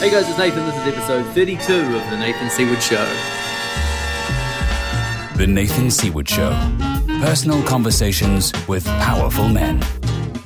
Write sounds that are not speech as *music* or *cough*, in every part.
Hey guys, it's Nathan. This is episode 32 of The Nathan Seaward Show. The Nathan Seaward Show. Personal conversations with powerful men.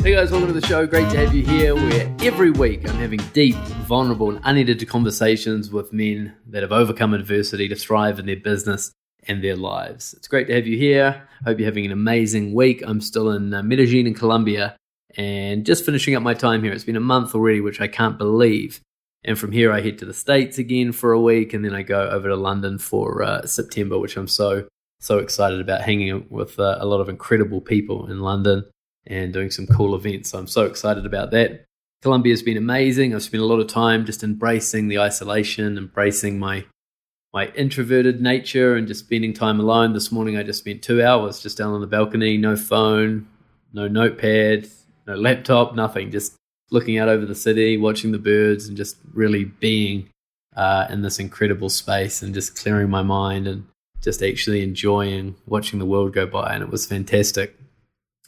Hey guys, welcome to the show. Great to have you here. Where every week I'm having deep, vulnerable, and unedited conversations with men that have overcome adversity to thrive in their business and their lives. It's great to have you here. Hope you're having an amazing week. I'm still in uh, Medellin in Colombia and just finishing up my time here. It's been a month already, which I can't believe. And from here, I head to the States again for a week, and then I go over to London for uh, September, which I'm so, so excited about hanging with uh, a lot of incredible people in London and doing some cool events. So I'm so excited about that. Colombia's been amazing. I've spent a lot of time just embracing the isolation, embracing my my introverted nature and just spending time alone. This morning I just spent two hours just down on the balcony, no phone, no notepad, no laptop, nothing. Just looking out over the city, watching the birds, and just really being uh, in this incredible space and just clearing my mind and just actually enjoying watching the world go by. And it was fantastic.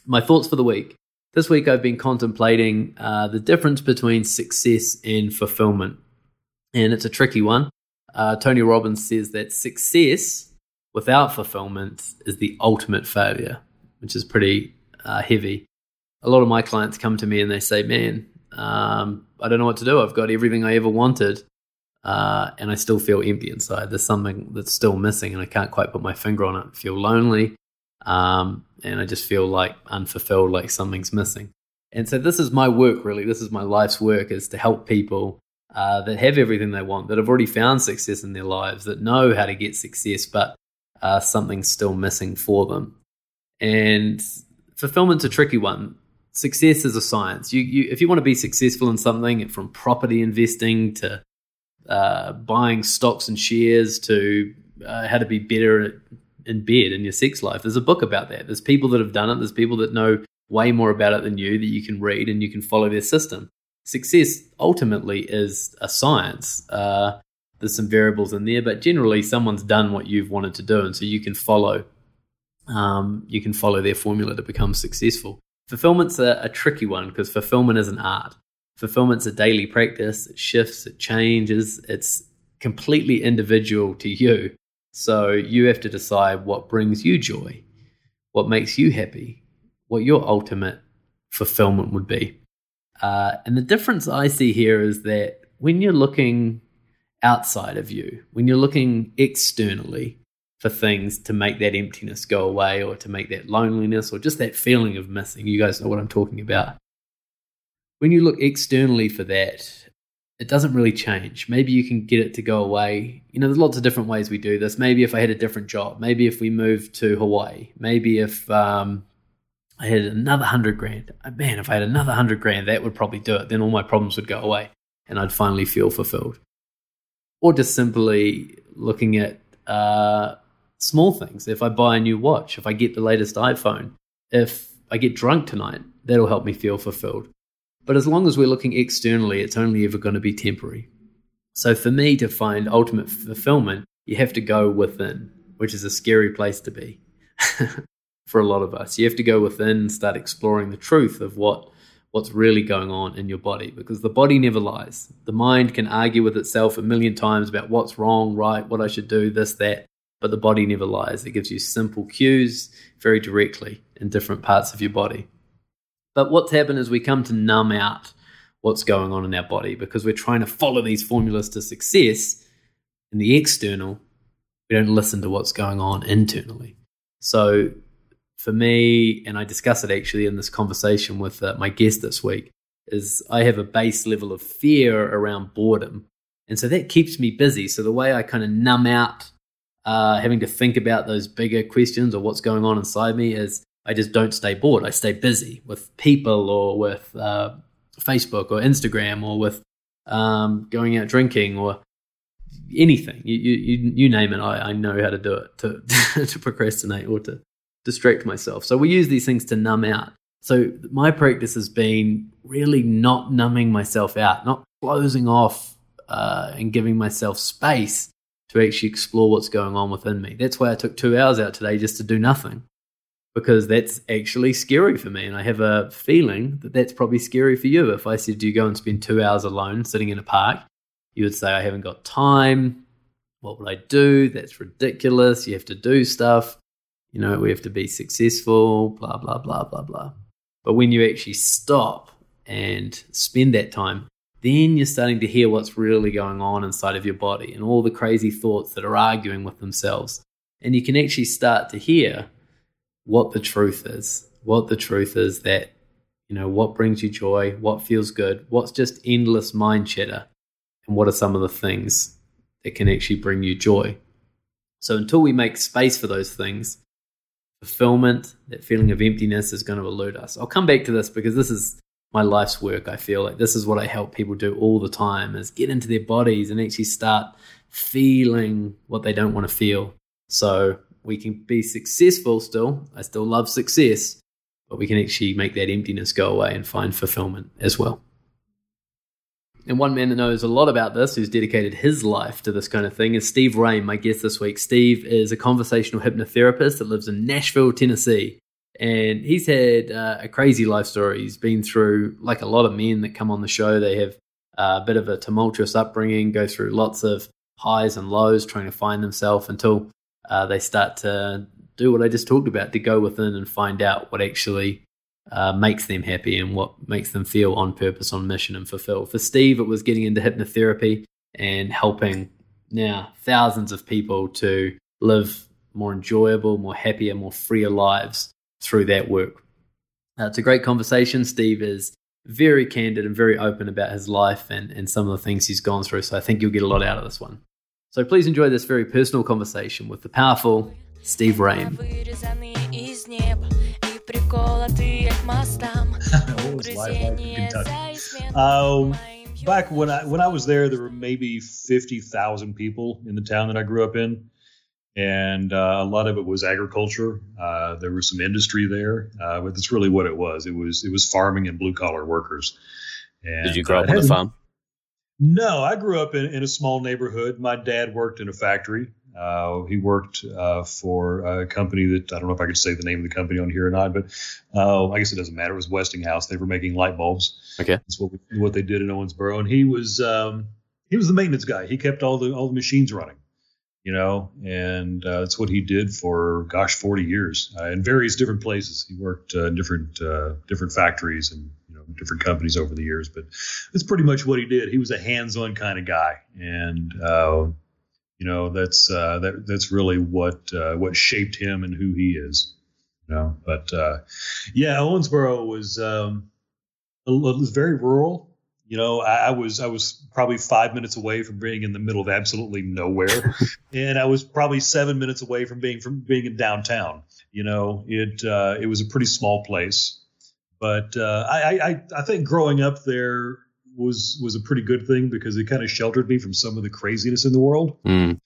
My thoughts for the week. This week I've been contemplating uh, the difference between success and fulfillment. And it's a tricky one. Uh, Tony Robbins says that success without fulfillment is the ultimate failure, which is pretty uh, heavy. A lot of my clients come to me and they say, Man, um, I don't know what to do. I've got everything I ever wanted, uh, and I still feel empty inside. There's something that's still missing, and I can't quite put my finger on it. I feel lonely, um, and I just feel like unfulfilled, like something's missing. And so, this is my work, really. This is my life's work: is to help people uh, that have everything they want, that have already found success in their lives, that know how to get success, but uh, something's still missing for them. And fulfillment's a tricky one. Success is a science. You, you, if you want to be successful in something, from property investing to uh, buying stocks and shares to uh, how to be better in bed in your sex life, there's a book about that. There's people that have done it. There's people that know way more about it than you that you can read and you can follow their system success ultimately is a science. Uh, there's some variables in there, but generally, someone's done what you've wanted to do, and so you can follow. Um, you can follow their formula to become successful. Fulfillment's a, a tricky one because fulfillment is an art. Fulfillment's a daily practice. It shifts. It changes. It's completely individual to you. So you have to decide what brings you joy, what makes you happy, what your ultimate fulfillment would be. Uh, and the difference I see here is that when you're looking outside of you, when you're looking externally for things to make that emptiness go away or to make that loneliness or just that feeling of missing, you guys know what I'm talking about. When you look externally for that, it doesn't really change. Maybe you can get it to go away. You know, there's lots of different ways we do this. Maybe if I had a different job, maybe if we moved to Hawaii, maybe if um, I had another hundred grand. Uh, man, if I had another hundred grand, that would probably do it. Then all my problems would go away and I'd finally feel fulfilled. Or just simply looking at uh, small things. If I buy a new watch, if I get the latest iPhone, if I get drunk tonight, that'll help me feel fulfilled. But as long as we're looking externally, it's only ever going to be temporary. So for me to find ultimate fulfillment, you have to go within, which is a scary place to be. *laughs* for a lot of us. You have to go within and start exploring the truth of what what's really going on in your body because the body never lies. The mind can argue with itself a million times about what's wrong, right, what I should do, this, that, but the body never lies. It gives you simple cues very directly in different parts of your body. But what's happened is we come to numb out what's going on in our body because we're trying to follow these formulas to success in the external. We don't listen to what's going on internally. So for me, and I discuss it actually in this conversation with uh, my guest this week, is I have a base level of fear around boredom. And so that keeps me busy. So the way I kind of numb out uh, having to think about those bigger questions or what's going on inside me is I just don't stay bored. I stay busy with people or with uh, Facebook or Instagram or with um, going out drinking or anything. You, you, you name it, I, I know how to do it to, *laughs* to procrastinate or to distract myself. So we use these things to numb out. So my practice has been really not numbing myself out, not closing off uh, and giving myself space to actually explore what's going on within me. That's why I took two hours out today just to do nothing, because that's actually scary for me. And I have a feeling that that's probably scary for you. If I said, Do you go and spend two hours alone sitting in a park you would say, I haven't got time. What would I do? That's ridiculous. You have to do stuff. You know, we have to be successful, blah, blah, blah, blah, blah. But when you actually stop and spend that time, then you're starting to hear what's really going on inside of your body and all the crazy thoughts that are arguing with themselves. And you can actually start to hear what the truth is, what the truth is that, you know, what brings you joy, what feels good, what's just endless mind chatter, and what are some of the things that can actually bring you joy. So until we make space for those things, fulfillment, that feeling of emptiness is going to elude us. I'll come back to this because this is my life's work. I feel like this is what I help people do all the time is get into their bodies and actually start feeling what they don't want to feel. So we can be successful still. I still love success, but we can actually make that emptiness go away and find fulfillment as well. And one man that knows a lot about this, who's dedicated his life to this kind of thing, is Steve Roehm, my guest this week. Steve is a conversational hypnotherapist that lives in Nashville, Tennessee. And he's had uh, a crazy life story. He's been through, like a lot of men that come on the show, they have a bit of a tumultuous upbringing, go through lots of highs and lows, trying to find themselves until uh, they start to do what I just talked about to go within and find out what actually uh, makes them happy and what makes them feel on purpose, on mission, and fulfilled. For Steve, it was getting into hypnotherapy and helping now thousands of people to live more enjoyable, more happier, more freer lives through that work. Uh, it's a great conversation. Steve is very candid and very open about his life and, and some of the things he's gone through. So I think you'll get a lot out of this one. So please enjoy this very personal conversation with the powerful Steve Roehm. *laughs* um, back when I when I was there, there were maybe fifty thousand people in the town that I grew up in, and uh, a lot of it was agriculture. Uh, there was some industry there, uh, but that's really what it was. It was it was farming and blue collar workers. And, Did you grow up on a farm? No, I grew up in, in a small neighborhood. My dad worked in a factory. Uh, he worked uh, for a company that I don't know if I could say the name of the company on here or not, but uh, I guess it doesn't matter. It was Westinghouse. They were making light bulbs. Okay, that's what we, what they did in Owensboro, and he was um, he was the maintenance guy. He kept all the all the machines running, you know, and uh, that's what he did for gosh, forty years uh, in various different places. He worked uh, in different different factories and you know different companies over the years, but that's pretty much what he did. He was a hands-on kind of guy, and you know that's uh, that that's really what uh, what shaped him and who he is you know but uh, yeah owensboro was um, was very rural you know I, I, was i was probably five minutes away from being in the middle of absolutely nowhere *laughs* and i was probably seven minutes away from being from being in downtown you know it uh, it was a pretty small place but uh, I, I i think growing up there was was a pretty good thing because it kind of sheltered me from some of the craziness in the world. Mm.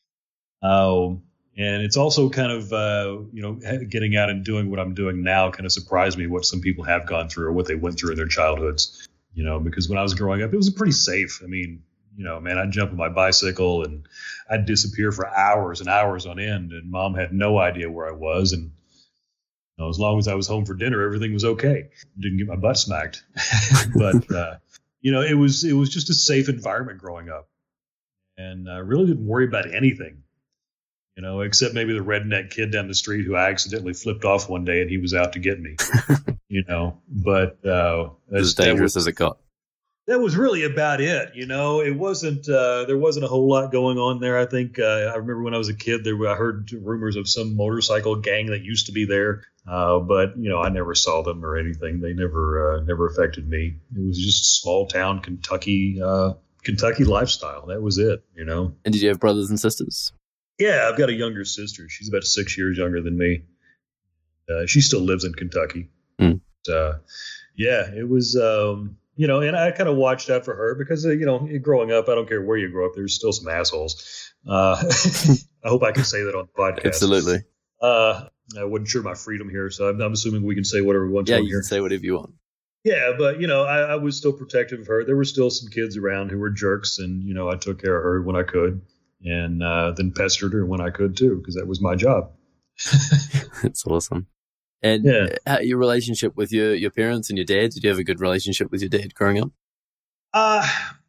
Um, and it's also kind of uh, you know getting out and doing what I'm doing now kind of surprised me what some people have gone through or what they went through in their childhoods. You know, because when I was growing up, it was pretty safe. I mean, you know, man, I'd jump on my bicycle and I'd disappear for hours and hours on end, and mom had no idea where I was. And you know, as long as I was home for dinner, everything was okay. Didn't get my butt smacked, *laughs* but uh, you know, it was it was just a safe environment growing up, and I really didn't worry about anything. You know, except maybe the redneck kid down the street who I accidentally flipped off one day and he was out to get me. *laughs* you know, but uh, as dangerous was, as it got. That was really about it. You know, it wasn't. Uh, there wasn't a whole lot going on there. I think uh, I remember when I was a kid, there I heard rumors of some motorcycle gang that used to be there uh, but you know, I never saw them or anything. They never uh, never affected me. It was just small town Kentucky uh, Kentucky lifestyle. That was it. You know. And did you have brothers and sisters? Yeah, I've got a younger sister. She's about six years younger than me. Uh, she still lives in Kentucky. Mm. yeah, it was. Um, you know, and I kind of watched out for her because, uh, you know, growing up, I don't care where you grow up, there's still some assholes. Uh, *laughs* I hope I can say that on the podcast. Absolutely. Uh, I wasn't sure my freedom here, so I'm, I'm assuming we can say whatever we want. Yeah, you here. can say whatever you want. Yeah, but you know, I, I, was still protective of her. There were still some kids around who were jerks, and you know, I took care of her when I could, and uh, then pestered her when I could too, because that was my job. *laughs* That's awesome. And yeah. your relationship with your your parents and your dad? Did you have a good relationship with your dad growing up? Uh,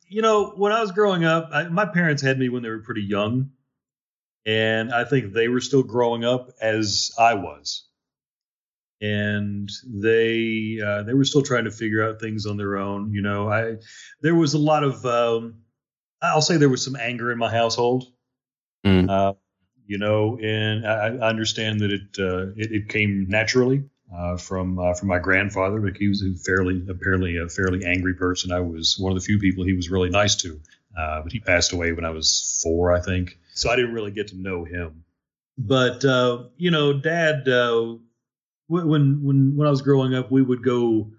you know, when I was growing up, I, my parents had me when they were pretty young, and I think they were still growing up as I was, and they uh, they were still trying to figure out things on their own. You know, I there was a lot of um, I'll say there was some anger in my household. Mm. Uh, you know, and I, I understand that it, uh, it, it came naturally uh, from uh, from my grandfather. But he was a fairly apparently a fairly angry person. I was one of the few people he was really nice to. Uh, but he passed away when I was four, I think. So I didn't really get to know him. But uh, you know, Dad, uh, when when when I was growing up, we would go.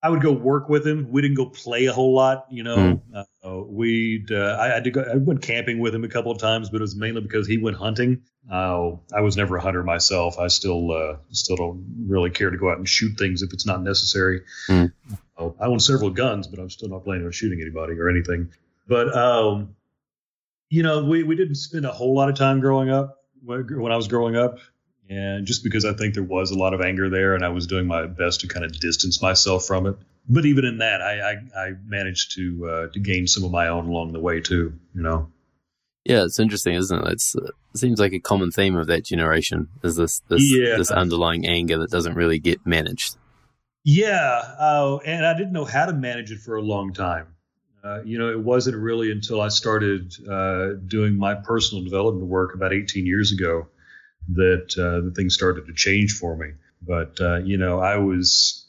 I would go work with him. We didn't go play a whole lot, you know. Mm. Uh, we'd uh, I, I, go, I went camping with him a couple of times, but it was mainly because he went hunting. Uh, I was never a hunter myself. I still uh, still don't really care to go out and shoot things if it's not necessary. Mm. I own several guns, but I'm still not planning on shooting anybody or anything. But um, you know, we we didn't spend a whole lot of time growing up when I was growing up and just because I think there was a lot of anger there, and I was doing my best to kind of distance myself from it. But even in that, I I, I managed to uh, to gain some of my own along the way too. You know. Yeah, it's interesting, isn't it? It's, it seems like a common theme of that generation is this this, Yeah. this underlying anger that doesn't really get managed. Yeah, uh, and I didn't know how to manage it for a long time. Uh, you know, it wasn't really until I started uh, doing my personal development work about 18 years ago that uh, the things started to change for me. But uh, you know, I was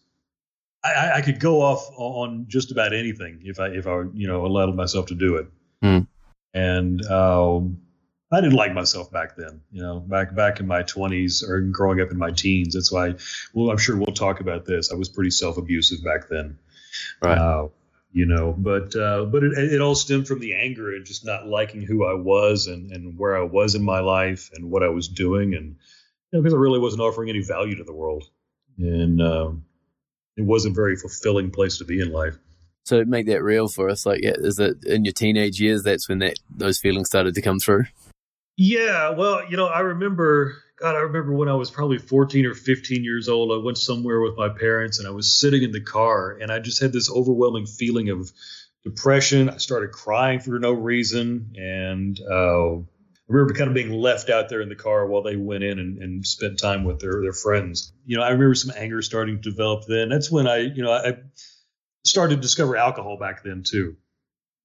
I, I could go off on just about anything if I if I you know allowed myself to do it. Hmm. And um, I didn't like myself back then. You know, back back in my 20s or growing up in my teens. That's why. Well, I'm sure we'll talk about this. I was pretty self abusive back then. Right. Uh, you know, but uh, but it, it all stemmed from the anger and just not liking who I was and, and where I was in my life and what I was doing and you know because I really wasn't offering any value to the world and um, it wasn't a very fulfilling place to be in life. So make that real for us. Like, yeah, is it in your teenage years? That's when that those feelings started to come through. Yeah, well, you know, I remember, God, I remember when I was probably 14 or 15 years old, I went somewhere with my parents and I was sitting in the car and I just had this overwhelming feeling of depression. I started crying for no reason. And uh, I remember kind of being left out there in the car while they went in and, and spent time with their, their friends. You know, I remember some anger starting to develop then. That's when I, you know, I started to discover alcohol back then too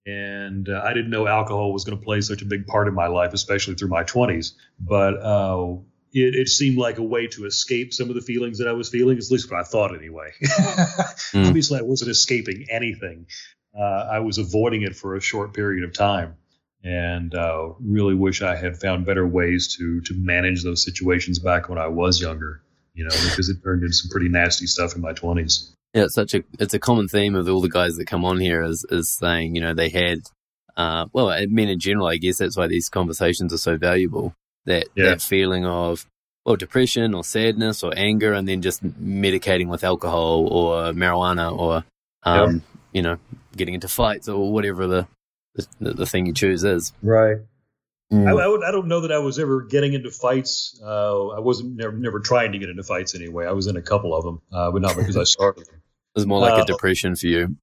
and uh, I didn't know alcohol was going to play such a big part in my life, especially through my 20s. But uh, it, it, seemed like a way to escape some of the feelings that I was feeling, at least what I thought anyway. *laughs* mm. Obviously, I wasn't escaping anything. Uh, I was avoiding it for a short period of time, and uh, really wish I had found better ways to to manage those situations back when I was younger. You know, because it turned into some pretty nasty stuff in my 20s. Yeah, it's such a it's a common theme of all the guys that come on here is is saying you know they had, uh, well, I mean in general, I guess that's why these conversations are so valuable. That Yeah. that feeling of well depression or sadness or anger, and then just medicating with alcohol or marijuana or um, you know getting into fights or whatever the the, the thing you choose is. Right. Mm. I, I, would, I don't know that I was ever getting into fights. Uh, I wasn't never, never trying to get into fights anyway. I was in a couple of them, uh, but not because I started them. It was more like Uh, a depression for you.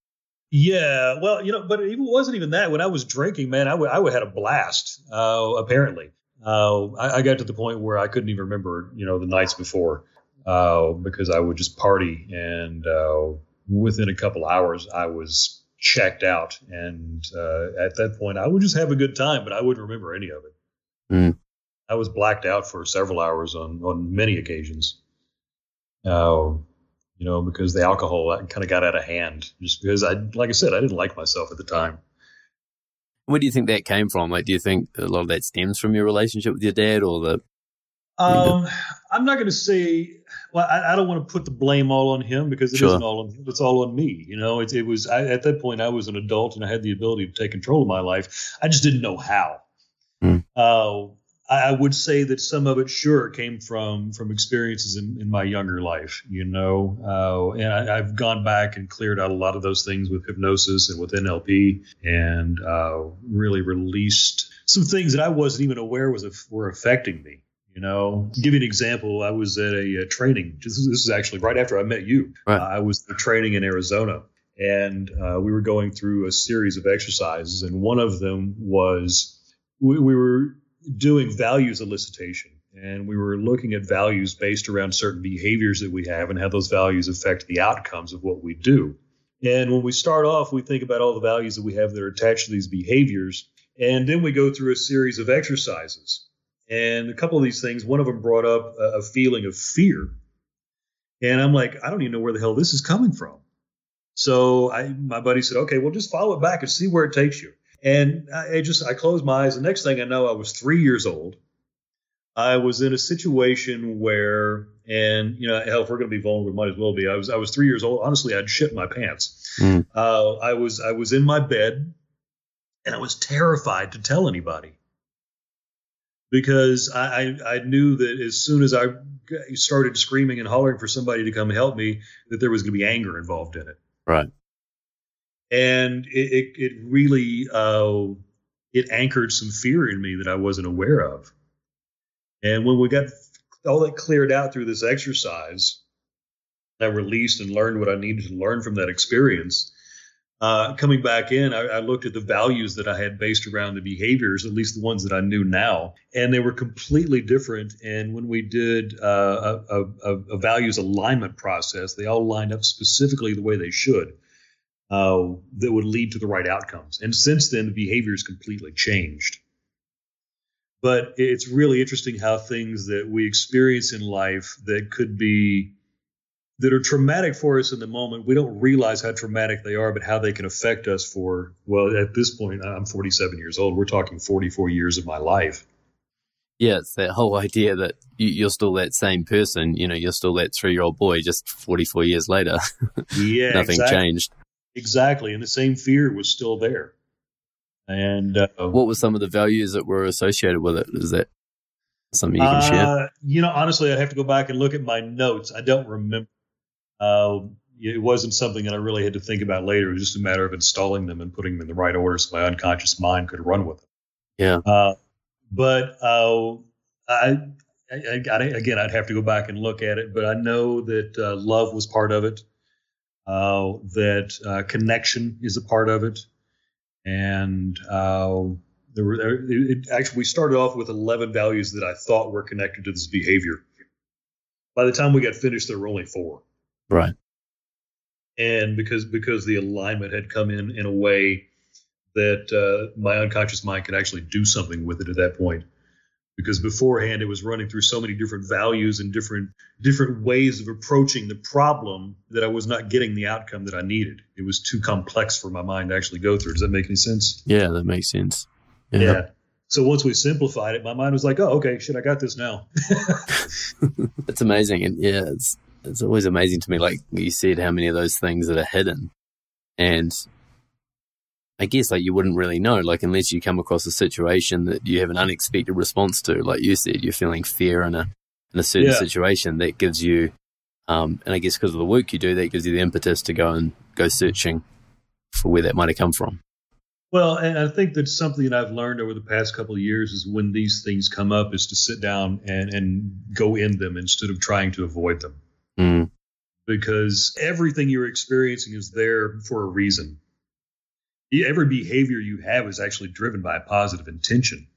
Yeah, well, you know, but it wasn't even that. When I was drinking, man, I would I would had a blast. Uh, apparently, uh, I, I got to the point where I couldn't even remember, you know, the nights before, uh, because I would just party, and uh, within a couple hours, I was checked out, and uh, at that point, I would just have a good time, but I wouldn't remember any of it. Mm. I was blacked out for several hours on on many occasions. Uh, you know, because the alcohol kind of got out of hand. Just because I, like I said, I didn't like myself at the time. Where do you think that came from? Like, do you think a lot of that stems from your relationship with your dad, or the Um, I'm not going to say. Well, I, I don't want to put the blame all on him because it Sure. not all on him. It's all on me. You know, it, it was I, at that point I was an adult and I had the ability to take control of my life. I just didn't know how. Hmm. Uh, I, I would say that some of it sure came from from experiences in, in my younger life. You know, uh, and I, I've gone back and cleared out a lot of those things with hypnosis and with NLP, and uh, really released some things that I wasn't even aware was were affecting me. You know, to give you an example, I was at a, uh training. This is, this is actually right after I met you. Right. Uh, I was at training in Arizona, and uh, we were going through a series of exercises, and one of them was we, we were doing values elicitation, and we were looking at values based around certain behaviors that we have and how those values affect the outcomes of what we do. And when we start off, we think about all the values that we have that are attached to these behaviors, and then we go through a series of exercises. And a couple of these things, one of them brought up a, feeling of fear. And I'm like, I don't even know where the hell this is coming from. So I, my buddy said, okay, well, just follow it back and see where it takes you. And I just, I closed my eyes. The next thing I know, I was three years old. I was in a situation where, and you know, hell, if we're going to be vulnerable, we might as well be. I was, I was three years old. Honestly, I'd shit my pants. Mm. Uh, I was, I was in my bed, and I was terrified to tell anybody because I, I, I knew that as soon as I started screaming and hollering for somebody to come help me, that there was going to be anger involved in it. Right. And it, it, it really uh, it anchored some fear in me that I wasn't aware of. And when we got all that cleared out through this exercise, I released and learned what I needed to learn from that experience. Uh, coming back in, I, I, looked at the values that I had based around the behaviors, at least the ones that I knew now, and they were completely different. And when we did uh, a, a, a, values alignment process, they all lined up specifically the way they should, uh, that would lead to the right outcomes. And since then, the behavior has completely changed. But it's really interesting how things that we experience in life that could be that are traumatic for us in the moment, we don't realize how traumatic they are, but how they can affect us for, well, at this point, I'm 47 years old. We're talking 44 years of my life. Yeah, it's that whole idea that you're still that same person. You know, you're still that three year old boy just 44 years later. *laughs* Yeah, nothing exactly. changed. Exactly. And the same fear was still there. And uh, what were some of the values that were associated with it? Is that something you can uh, share? You know, honestly, I'd have to go back and look at my notes. I don't remember uh, it wasn't something that I really had to think about later. It was just a matter of installing them and putting them in the right order so my unconscious mind could run with them. Yeah. Uh, but uh, I, I, I, again, I'd have to go back and look at it. But I know that uh, love was part of it. Uh, that uh, connection is a part of it, and there were it, actually we started off with 11 values that I thought were connected to this behavior. By the time we got finished, there were only four. Right. And because because the alignment had come in in a way that uh, my unconscious mind could actually do something with it at that point. Because beforehand it was running through so many different values and different different ways of approaching the problem that I was not getting the outcome that I needed. It was too complex for my mind to actually go through. Does that make any sense? Yeah, that makes sense. Yeah. yeah. So once we simplified it, my mind was like, "Oh, okay, shit, I got this now." *laughs* That's amazing, and yeah, it's it's always amazing to me, like you said, how many of those things that are hidden. And I guess like you wouldn't really know, like unless you come across a situation that you have an unexpected response to, like you said, you're feeling fear in a in a certain yeah. situation that gives you, um, and I guess because of the work you do, that gives you the impetus to go and go searching for where that might have come from. Well, and I think that's something that I've learned over the past couple of years is when these things come up, is to sit down and and go in them instead of trying to avoid them. Mm. Because everything you're experiencing is there for a reason. Every behavior you have is actually driven by a positive intention.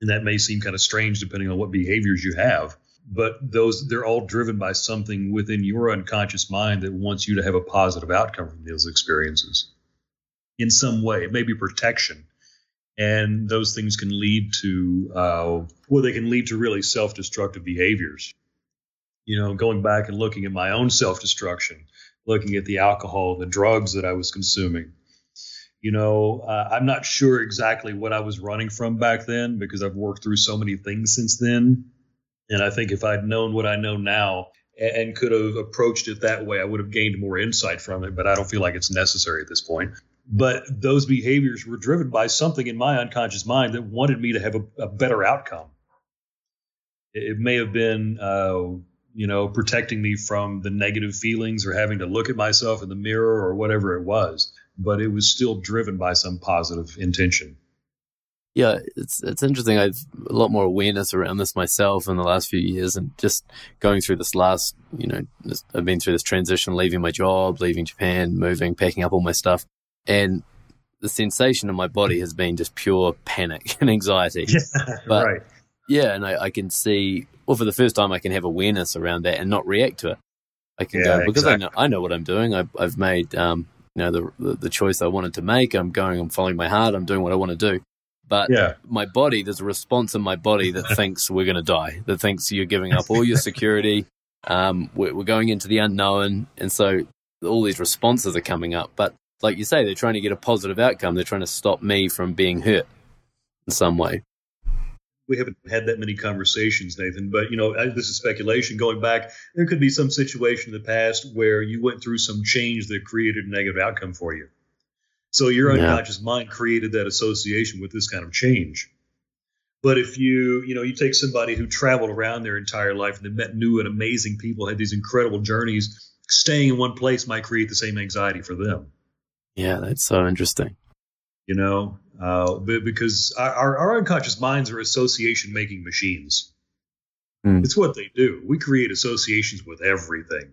And that may seem kind of strange depending on what behaviors you have, but those they're all driven by something within your unconscious mind that wants you to have a positive outcome from those experiences in some way. It may be protection, and those things can lead to uh, well, they can lead to really self-destructive behaviors you know, going back and looking at my own self destruction, looking at the alcohol, the drugs that I was consuming. You know, uh, I'm not sure exactly what I was running from back then because I've worked through so many things since then. And I think if I'd known what I know now and, and could have approached it that way, I would have gained more insight from it. But I don't feel like it's necessary at this point. But those behaviors were driven by something in my unconscious mind that wanted me to have a, a better outcome. It, it may have been. Uh, you know, protecting me from the negative feelings or having to look at myself in the mirror or whatever it was. But it was still driven by some positive intention. Yeah, it's it's interesting. I've a lot more awareness around this myself in the last few years, and just going through this last, you know, this, I've been through this transition, leaving my job, leaving Japan, moving, packing up all my stuff, and the sensation in my body has been just pure panic *laughs* and anxiety. Yeah, *laughs* But- right. Yeah, and I, I can see, well, for the first time, I can have awareness around that and not react to it. I can Yeah, go because I know. I know what I'm doing. I've, I've made, um, know, the, the the choice I wanted to make. I'm going. I'm following my heart. I'm doing what I want to do. But Yeah. my body, there's a response in my body that *laughs* thinks we're going to die. That thinks you're giving up all your security. *laughs* Um, we're, we're going into the unknown, and so all these responses are coming up. But like you say, they're trying to get a positive outcome. They're trying to stop me from being hurt in some way. We haven't had that many conversations, Nathan. But you know, uh, this is speculation. Going back, there could be some situation in the past where you went through some change that created a negative outcome for you. So your Yeah. unconscious mind created that association with this kind of change. But if you, you know, you take somebody who traveled around their entire life and they met new and amazing people, had these incredible journeys, staying in one place might create the same anxiety for them. Yeah, that's so interesting. You know, uh, because our, our, unconscious minds are association making machines. Hmm. It's what they do. We create associations with everything.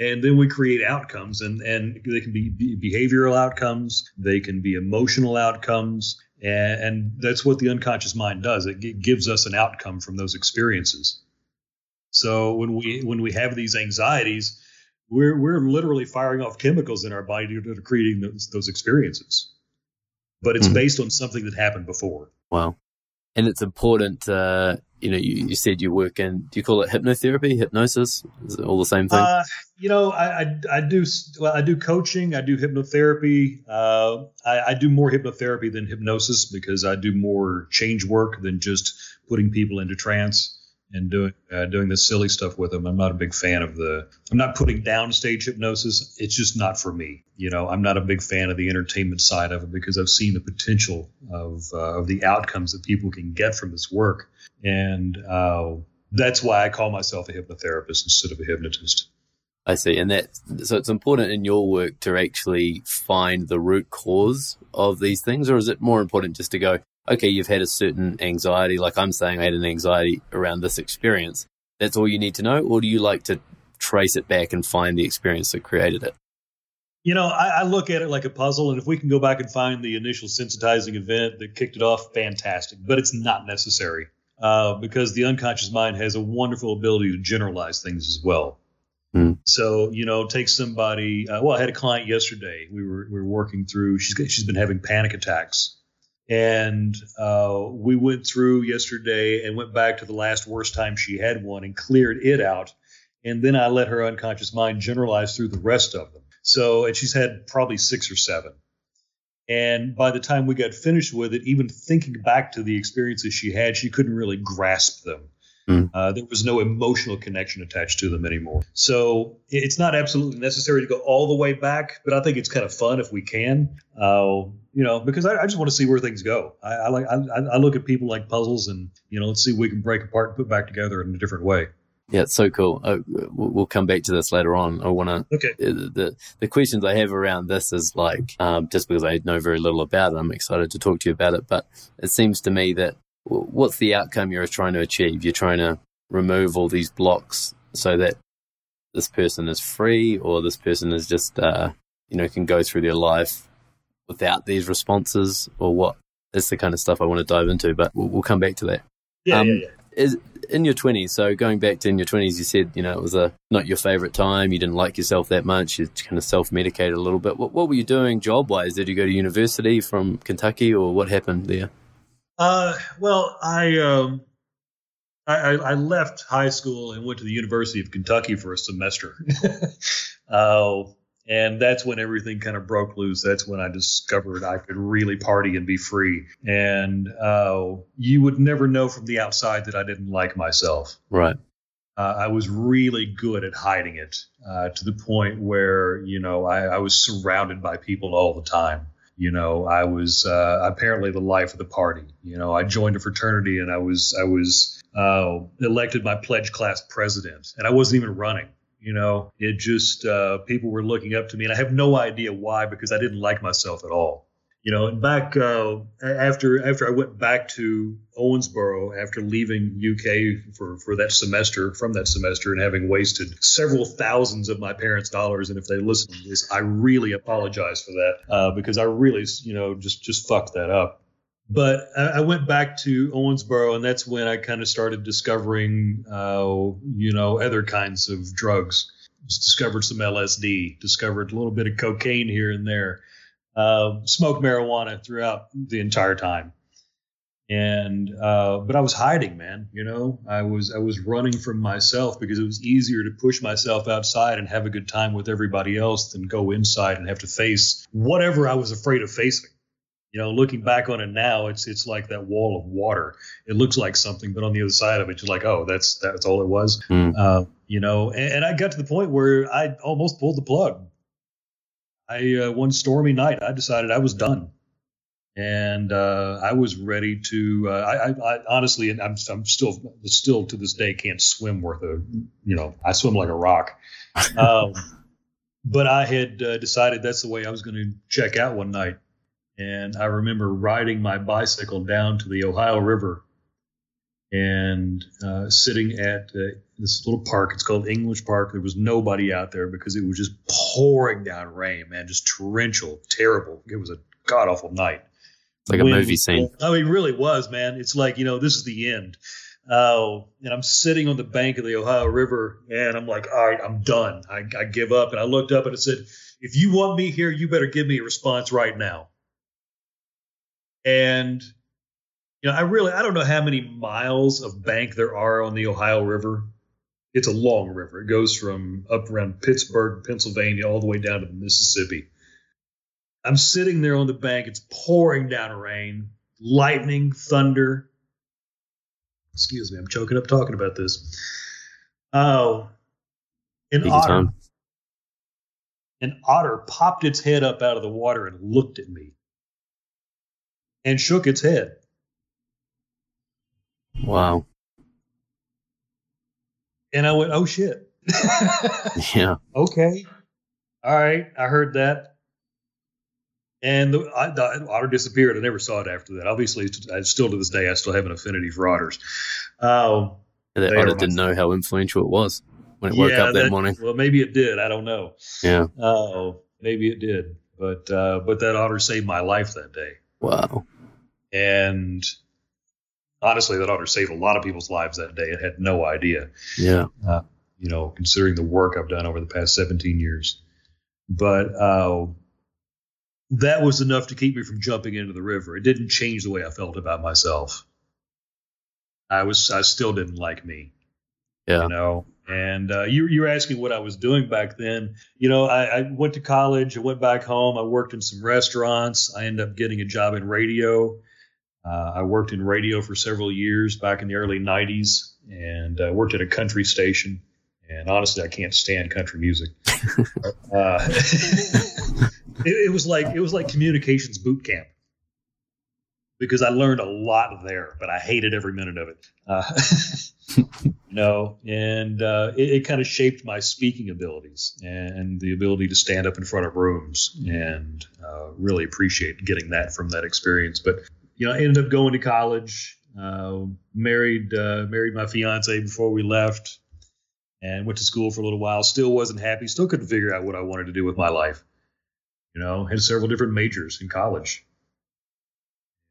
And then we create outcomes, and, and they can be be behavioral outcomes, they can be emotional outcomes, and, and that's what the unconscious mind does. It gi- gives us an outcome from those experiences. So when we when we have these anxieties, we're we're literally firing off chemicals in our body that are creating those, those experiences. But it's Mhm. based on something that happened before. Wow. And it's important, uh, you know, you, you said you work in, do you call it hypnotherapy, hypnosis? Is it all the same thing? Uh, you know, I, I I do well. I do coaching. I do hypnotherapy. Uh, I, I do more hypnotherapy than hypnosis because I do more change work than just putting people into trance and doing uh, doing this silly stuff with them. I'm not a big fan of the. I'm not putting down stage hypnosis. It's just not for me. You know, I'm not a big fan of the entertainment side of it because I've seen the potential of uh, of the outcomes that people can get from this work, and uh, that's why I call myself a hypnotherapist instead of a hypnotist. I see. And that, so it's important in your work to actually find the root cause of these things, or is it more important just to go, okay, you've had a certain anxiety, like I'm saying, I had an anxiety around this experience. That's all you need to know, or do you like to trace it back and find the experience that created it? You know, I, I look at it like a puzzle, and if we can go back and find the initial sensitizing event that kicked it off, fantastic. But it's not necessary uh, because the unconscious mind has a wonderful ability to generalize things as well. Hmm. So, you know, take somebody. Uh, well, I had a client yesterday. We were we were working through. She's she's been having panic attacks, and uh, we went through yesterday and went back to the last worst time she had one and cleared it out. And then I let her unconscious mind generalize through the rest of them. So, and she's had probably six or seven. And by the time we got finished with it, even thinking back to the experiences she had, she couldn't really grasp them. Hmm. Uh, there was no emotional connection attached to them anymore. So it's not absolutely necessary to go all the way back, but I think it's kind of fun if we can. Uh, you know, because I, I just want to see where things go. I, I like I, I look at people like puzzles, and you know, let's see if we can break apart and put back together in a different way. Yeah, it's so cool. Uh, we'll come back to this later on. I want to Okay. the the questions I have around this is like um, just because I know very little about it, I'm excited to talk to you about it. But it seems to me that w- what's the outcome you're trying to achieve? You're trying to remove all these blocks so that this person is free, or this person is just uh, you know can go through their life without these responses, or what? That's the kind of stuff I want to dive into. But we'll, we'll come back to that Yeah, Um, yeah, yeah. is in your 20s so going back to in your 20s you said you know it was a not your favorite time you didn't like yourself that much you kind of self-medicated a little bit what, what were you doing job-wise did you go to university from kentucky or what happened there Uh, well, I um, I, I I left high school and went to the University of Kentucky for a semester. *laughs* uh, and that's when everything kind of broke loose. That's when I discovered I could really party and be free. And uh, you would never know from the outside that I didn't like myself. right Uh, I was really good at hiding it uh, to the point where, you know, I, I was surrounded by people all the time. You know, I was uh, apparently the life of the party. You know, I joined a fraternity and I was I was uh, elected my pledge class president, and I wasn't even running. You know, it just uh, people were looking up to me, and I have no idea why because I didn't like myself at all. you know, and back uh, after after I went back to Owensboro after leaving UK for for that semester from that semester and having wasted several thousands of my parents' dollars, and if they listen to this, I really apologize for that uh, because I really you know just just fucked that up. But I, I went back to Owensboro, and that's when I kind of started discovering, uh, you know, other kinds of drugs. Discovered some LSD, discovered a little bit of cocaine here and there uh, smoked marijuana throughout the entire time. And uh, but I was hiding, man. You know, I was I was running from myself because it was easier to push myself outside and have a good time with everybody else than go inside and have to face whatever I was afraid of facing. You know, looking back on it now, it's it's like that wall of water. It looks like something, but on the other side of it, you're like, oh, that's that's all it was. Mm. Uh, you know, and, and I got to the point where I almost pulled the plug I uh, one stormy night I decided I was done, and uh, I was ready to. Uh, I, I, I, honestly, I'm, I'm still still to this day can't swim worth a you know I swim like a rock. *laughs* Um, but I had uh, decided that's the way I was going to check out one night, and I remember riding my bicycle down to the Ohio River and uh, sitting at uh, this little park. It's called English Park. There was nobody out there because it was just pouring down rain, man, just torrential, terrible. It was a god awful night. It's like Wind, a movie scene. Oh, it really was, man. It's like you know, this is the end. Oh, and I'm sitting on the bank of the Ohio River, and I'm like, all right, I'm done. I, I give up. And I looked up and it said, if you want me here, you better give me a response right now. And you know, I really I don't know how many miles of bank there are on the Ohio River. It's a long river. It goes from up around Pittsburgh, Pennsylvania, all the way down to the Mississippi. I'm sitting there on the bank. It's pouring down rain, lightning, thunder. Excuse me, I'm choking up talking about this. Oh, an otter. An otter popped its head up out of the water and looked at me and shook its head. Wow. And I went, oh shit. *laughs* yeah. Okay. All right. I heard that. And the, I, the, otter disappeared. I never saw it after that. Obviously, I, still to this day, I still have an affinity for otters. Um, that otter didn't know how influential it was when it woke up that, that, morning. Well, maybe it did. I don't know. Yeah. Oh, maybe it did. But uh, but that otter saved my life that day. Wow. And honestly, that otter saved a lot of people's lives that day. I had no idea. Yeah. Uh, you know, considering the work I've done over the past 17 years. But uh, that was enough to keep me from jumping into the river. It didn't change the way I felt about myself. I was, I still didn't like me. Yeah. You know, and uh, you, you were asking what I was doing back then. You know, I, I, went to college. I went back home. I worked in some restaurants. I ended up getting a job in radio. Uh, I worked in radio for several years back in the early 90s and uh, worked at a country station. And honestly, I can't stand country music. *laughs* uh, *laughs* it, it, was like it was like communications boot camp because I learned a lot there, but I hated every minute of it. Uh, *laughs* you know, and uh, it, it kind of shaped my speaking abilities and the ability to stand up in front of rooms, and uh, really appreciate getting that from that experience. But you know, I ended up going to college, uh, married uh, married my fiance before we left, and went to school for a little while. Still wasn't happy. Still couldn't figure out what I wanted to do with my life. You know, had several different majors in college,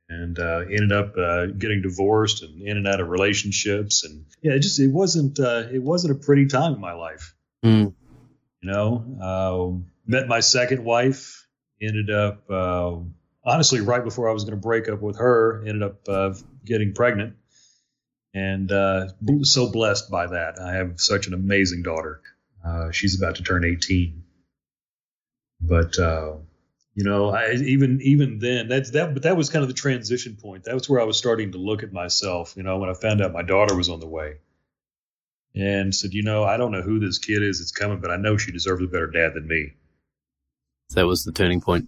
and uh, ended up uh, getting divorced and in and out of relationships. And yeah, it just it wasn't uh, it wasn't a pretty time in my life. Mm. You know, uh, met my second wife. Ended up honestly, right before I was going to break up with her, ended up uh, getting pregnant, and uh, so blessed by that. I have such an amazing daughter. Uh, she's about to turn 18, but uh, you know, I, even even then, that's that. But that was kind of the transition point. That was where I was starting to look at myself. You know, when I found out my daughter was on the way. And said, you know, I don't know who this kid is that's coming, but I know she deserves a better dad than me. That was the turning point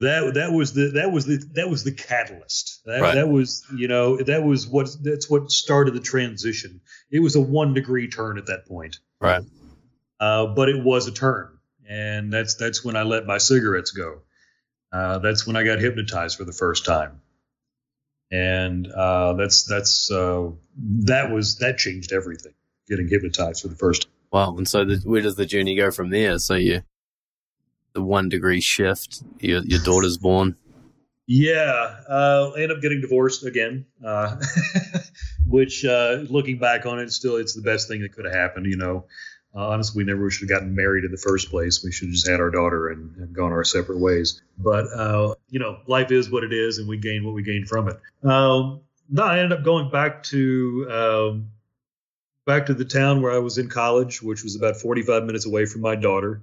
that that was the that was the that was the catalyst. That, right. that was you know that was what that's what started the transition. It was a one degree turn at that point. Right. Uh, but it was a turn, and that's that's when I let my cigarettes go. Uh, that's when I got hypnotized for the first time, and uh, that's that's uh, that was that changed everything. Getting hypnotized for the first time. Wow! And so, the, where does the journey go from there? So you, the one degree shift. Your your daughter's born. Yeah, uh, end up getting divorced again, uh, *laughs* which uh, looking back on it, still it's the best thing that could have happened. You know, uh, honestly, we never should have gotten married in the first place. We should have just had our daughter and, and gone our separate ways. But uh, you know, life is what it is, and we gain what we gain from it. Um, no, I ended up going back to um, back to the town where I was in college, which was about 45 minutes away from my daughter,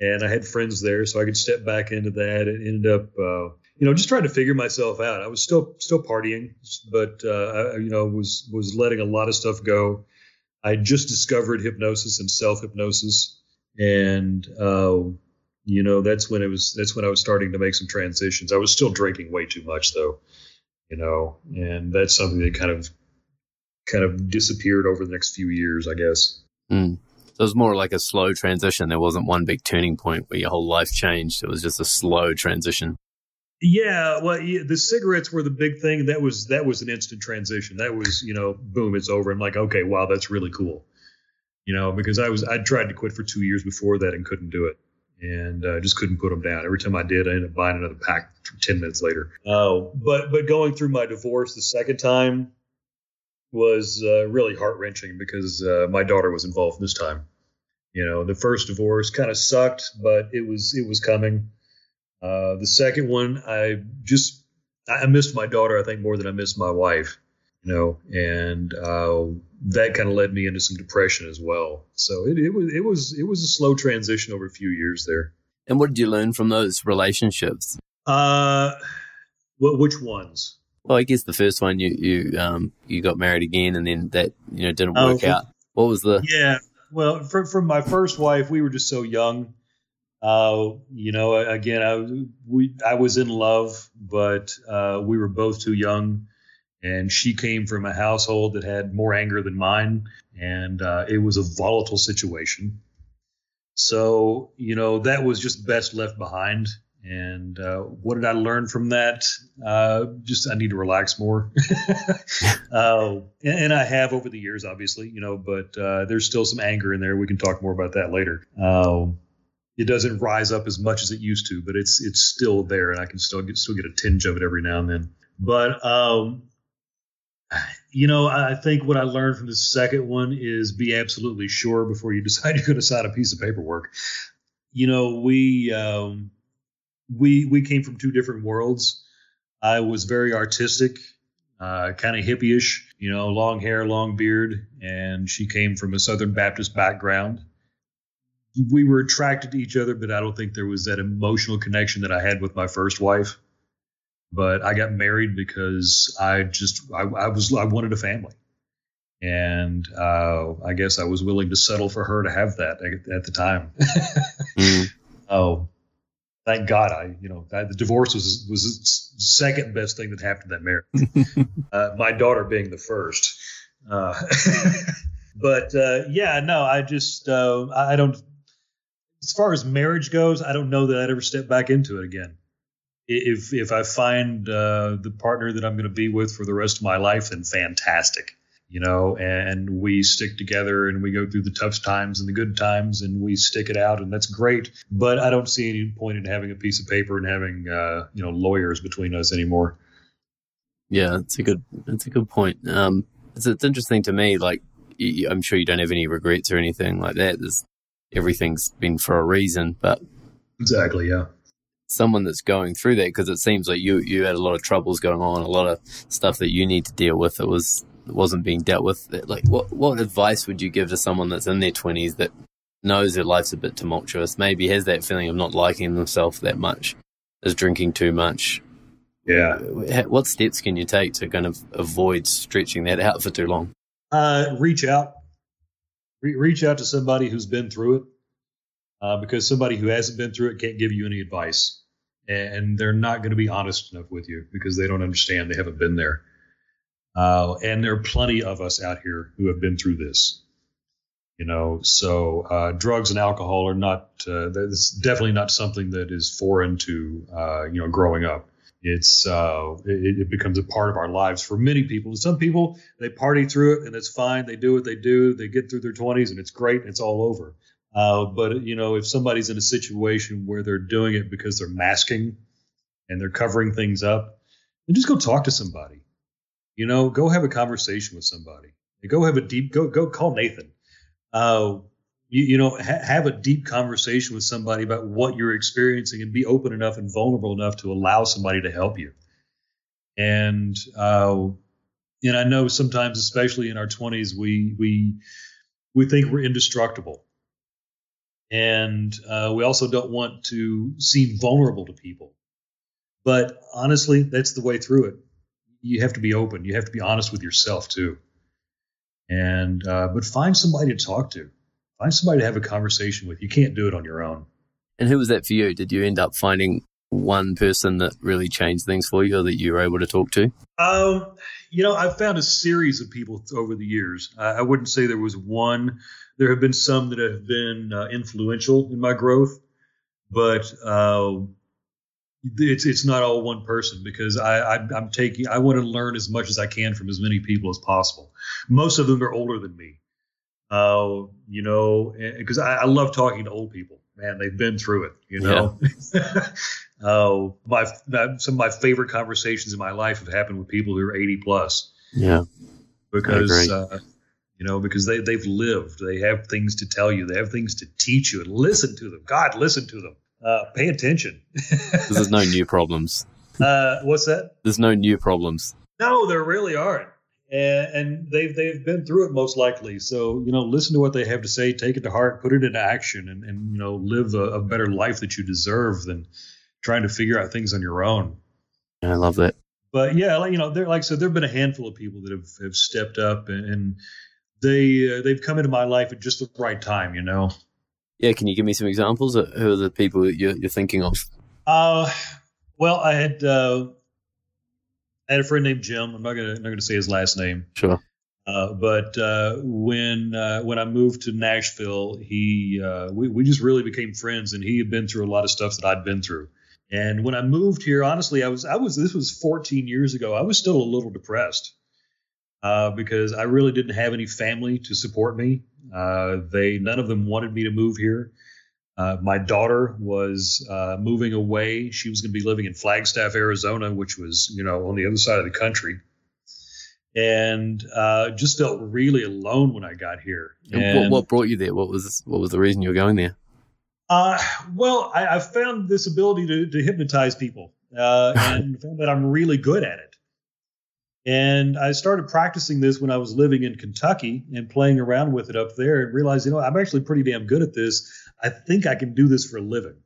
and I had friends there, so I could step back into that. It ended up. Uh, you know, just trying to figure myself out. I was still still partying, but uh, I, you know, was was letting a lot of stuff go. I just discovered hypnosis and self hypnosis, and uh, you know, that's when it was that's when I was starting to make some transitions. I was still drinking way too much though, you know, and that's something that kind of kind of disappeared over the next few years, I guess. Mm. So it was more like a slow transition. There wasn't one big turning point where your whole life changed. It was just a slow transition. Yeah, well, the cigarettes were the big thing. That was that was an instant transition. That was, you know, boom, it's over. I'm like, okay, wow, that's really cool. You know, because I was I tried to quit for two years before that and couldn't do it, and uh, just couldn't put them down. Every time I did, I ended up buying another pack ten minutes later. Oh, but but going through my divorce the second time was uh, really heart wrenching because uh, my daughter was involved this time. You know, the first divorce kind of sucked, but it was it was coming uh, the second one, I just I missed my daughter. I think more than I missed my wife. You know, and uh, that kind of led me into some depression as well. So it, it was it was it was a slow transition over a few years there. And what did you learn from those relationships? Uh, well, which ones? Well, I guess the first one you you um you got married again, and then that you know didn't work oh, out. What was the? Yeah, well, from from my first wife, we were just so young uh, you know, again, I we I was in love, but uh, we were both too young, and she came from a household that had more anger than mine, and uh, it was a volatile situation. So, you know, that was just best left behind. And uh, what did I learn from that? Uh, just I need to relax more. *laughs* uh, and, and, I have over the years, obviously, you know, but uh, there's still some anger in there. We can talk more about that later. Uh, it doesn't rise up as much as it used to, but it's it's still there, and I can still get still get a tinge of it every now and then. But um, you know, I think what I learned from the second one is be absolutely sure before you *laughs* decide you're going to sign a piece of paperwork. You know, we um, we we came from two different worlds. I was very artistic, uh, kind of hippie-ish, you know, long hair, long beard, and she came from a Southern Baptist background we were attracted to each other, but I don't think there was that emotional connection that I had with my first wife. But I got married because I just I, I was I wanted a family, and uh, I guess I was willing to settle for her to have that at, at the time. mm. *laughs* Oh, thank God I you know the divorce was was the second best thing that happened to that marriage. *laughs* uh, my daughter being the first. Uh, *laughs* but uh, yeah, no, I just uh, I don't as far as marriage goes, I don't know that I'd ever step back into it again. If if I find uh, the partner that I'm going to be with for the rest of my life, then fantastic, you know, and we stick together and we go through the tough times and the good times and we stick it out, and that's great. But I don't see any point in having a piece of paper and having uh, you know lawyers between us anymore. Yeah, that's a good that's a good point. Um, it's, it's interesting to me. Like, I'm sure you don't have any regrets or anything like that. There's everything's been for a reason. But exactly, yeah. Someone that's going through that because it seems like you you had a lot of troubles going on, a lot of stuff that you need to deal with that was wasn't being dealt with. Like, what what advice would you give to someone that's in their twenties that knows their life's a bit tumultuous, maybe has that feeling of not liking themselves that much, is drinking too much? Yeah. What steps can you take to kind of avoid stretching that out for too long? Uh, reach out Re- reach out to somebody who's been through it, uh, because somebody who hasn't been through it can't give you any advice, and they're not going to be honest enough with you because they don't understand. They haven't been there. Uh, and there are plenty of us out here who have been through this. You know, so uh, drugs and alcohol are not. Uh, definitely not something that is foreign to uh, you know growing up. It's uh, it, it, becomes a part of our lives for many people. Some people they party through it and it's fine. They do what they do. They get through their 20s and it's great. And it's all over. Uh, but you know, if somebody's in a situation where they're doing it because they're masking and they're covering things up, then just go talk to somebody. You know, go have a conversation with somebody. Go have a deep go go call Nathan. Uh, you, you know, ha- have a deep conversation with somebody about what you're experiencing and be open enough and vulnerable enough to allow somebody to help you. And uh, and I know sometimes, especially in our 20s, we we we think we're indestructible, and uh, we also don't want to seem vulnerable to people. But honestly, that's the way through it. You have to be open. You have to be honest with yourself too. And uh, but find somebody to talk to find somebody to have a conversation with. You can't do it on your own. And who was that for you? Did you end up finding one person that really changed things for you or that you were able to talk to? Um, you know, I've found a series of people over the years. I, I wouldn't say there was one. There have been some that have been uh, influential in my growth, but uh, it's it's not all one person because I, I I'm taking I want to learn as much as I can from as many people as possible. Most of them are older than me, uh, you know, because I, I, love talking to old people. Man, they've been through it. You know, yeah. *laughs* uh, my some of my favorite conversations in my life have happened with people who are eighty plus. Yeah, because uh, you know, because they they've lived. They have things to tell you. They have things to teach you. And listen to them. God, listen to them. Uh, pay attention. *laughs* there's no new problems. Uh, what's that? There's no new problems. No, there really aren't and, and they've they've been through it most likely. So you know, listen to what they have to say, take it to heart, put it into action, and, and you know, live a, a better life that you deserve than trying to figure out things on your own. I love that. But yeah, like, you know, there like I said, there've been a handful of people that have, have stepped up and, and they uh, they've come into my life at just the right time. You know. Yeah, can you give me some examples? Of who are the people that you're, you're thinking of? Uh, well, I had uh, I had a friend named Jim. I'm not gonna I'm not gonna say his last name. Sure. Uh, but uh, when uh, when I moved to Nashville, he uh, we we just really became friends, and he had been through a lot of stuff that I'd been through. And when I moved here, honestly, I was I was this was 14 years ago. I was still a little depressed uh, because I really didn't have any family to support me. Uh, they none of them wanted me to move here. Uh, my daughter was uh, moving away. She was going to be living in Flagstaff, Arizona, which was, you know, on the other side of the country. And uh, just felt really alone when I got here. And what, what, brought you there? What was what was the reason you were going there? Uh, well, I, I, found this ability to, to hypnotize people, uh, and *laughs* found that I'm really good at it. And I started practicing this when I was living in Kentucky and playing around with it up there, and realized, you know, I'm actually pretty damn good at this I think I can do this for a living.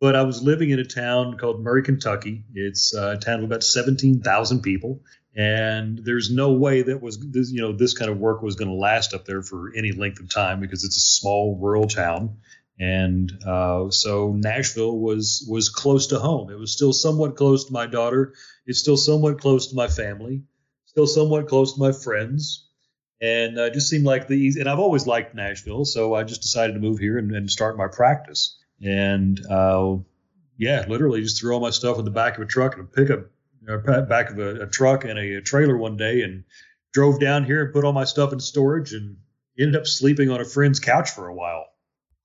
But I was living in a town called Murray, Kentucky. It's a town of about 17,000 people. And there's no way that was this, you know, this kind of work was going to last up there for any length of time because it's a small rural town. And uh, so Nashville was was close to home. It was still somewhat close to my daughter. It's still somewhat close to my family. Still somewhat close to my friends and uh, just seemed like the easy. And I've always liked Nashville, so I just decided to move here and, and start my practice. And uh, yeah, literally just threw all my stuff in the back of a truck and a pickup, uh, back of a, a truck and a, a, trailer one day, and drove down here and put all my stuff in storage, and ended up sleeping on a friend's couch for a while,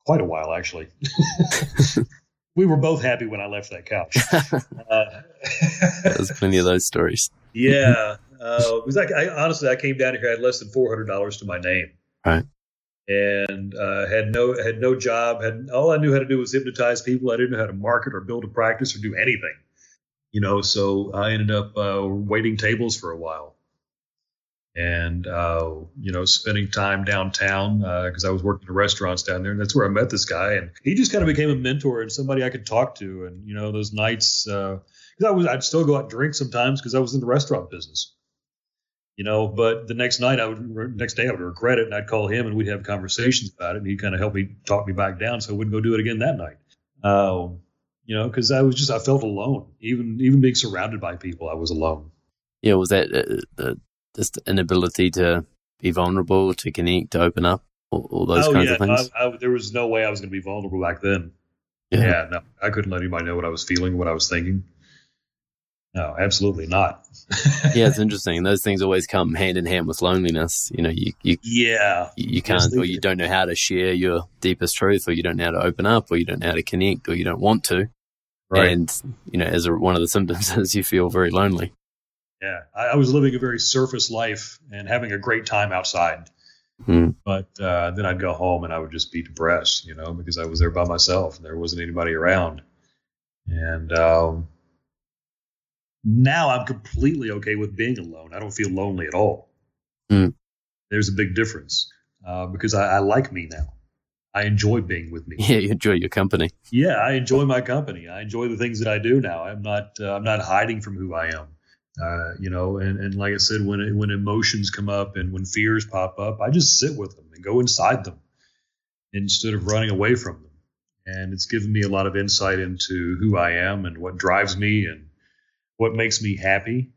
quite a while actually. *laughs* we were both happy when I left that couch. *laughs* Uh, There's plenty of those stories. yeah, uh, because I, I, honestly, I came down here, I had less than four hundred dollars to my name, right, and uh, had no had no job. Had all I knew how to do was hypnotize people. I didn't know how to market or build a practice or do anything, you know. So I ended up uh, waiting tables for a while, and uh, you know, spending time downtown because uh, I was working in restaurants down there, and that's where I met this guy, and he just kind of became a mentor and somebody I could talk to, and you know, those nights. because uh, I was, I'd still go out and drink sometimes because I was in the restaurant business you know. But the next night, I would next day I would regret it, and I'd call him, and we'd have conversations about it, and he'd kind of help me talk me back down, so I wouldn't go do it again that night. Uh, you know, because I was just I felt alone, even even being surrounded by people, I was alone. Yeah, was that uh, the just inability to be vulnerable, to connect, to open up, all, all those oh, kinds yeah. of things? I, I, there was no way I was going to be vulnerable back then. Yeah. yeah, no, I couldn't let anybody know what I was feeling, what I was thinking. No, absolutely not. yeah, it's *laughs* interesting. Those things always come hand in hand with loneliness. You know, you, you yeah, you, you can't, or you don't know how to share your deepest truth, or you don't know how to open up, or you don't know how to connect, or you don't want to. Right. And you know, as a, one of the symptoms *laughs* is you feel very lonely. Yeah, I, I, was living a very surface life and having a great time outside. Hmm. But uh, then I'd go home and I would just be depressed, you know, because I was there by myself and there wasn't anybody around. And um, now I'm completely okay with being alone. I don't feel lonely at all. Mm. There's a big difference uh, because I, I, like me now. I enjoy being with me. *laughs* Yeah, you enjoy your company. Yeah, I enjoy my company. I enjoy the things that I do now. I'm not uh, I'm not hiding from who I am. Uh, you know, and, and like I said, when when emotions come up and when fears pop up, I just sit with them and go inside them instead of running away from them. And it's given me a lot of insight into who I am and what drives me and what makes me happy.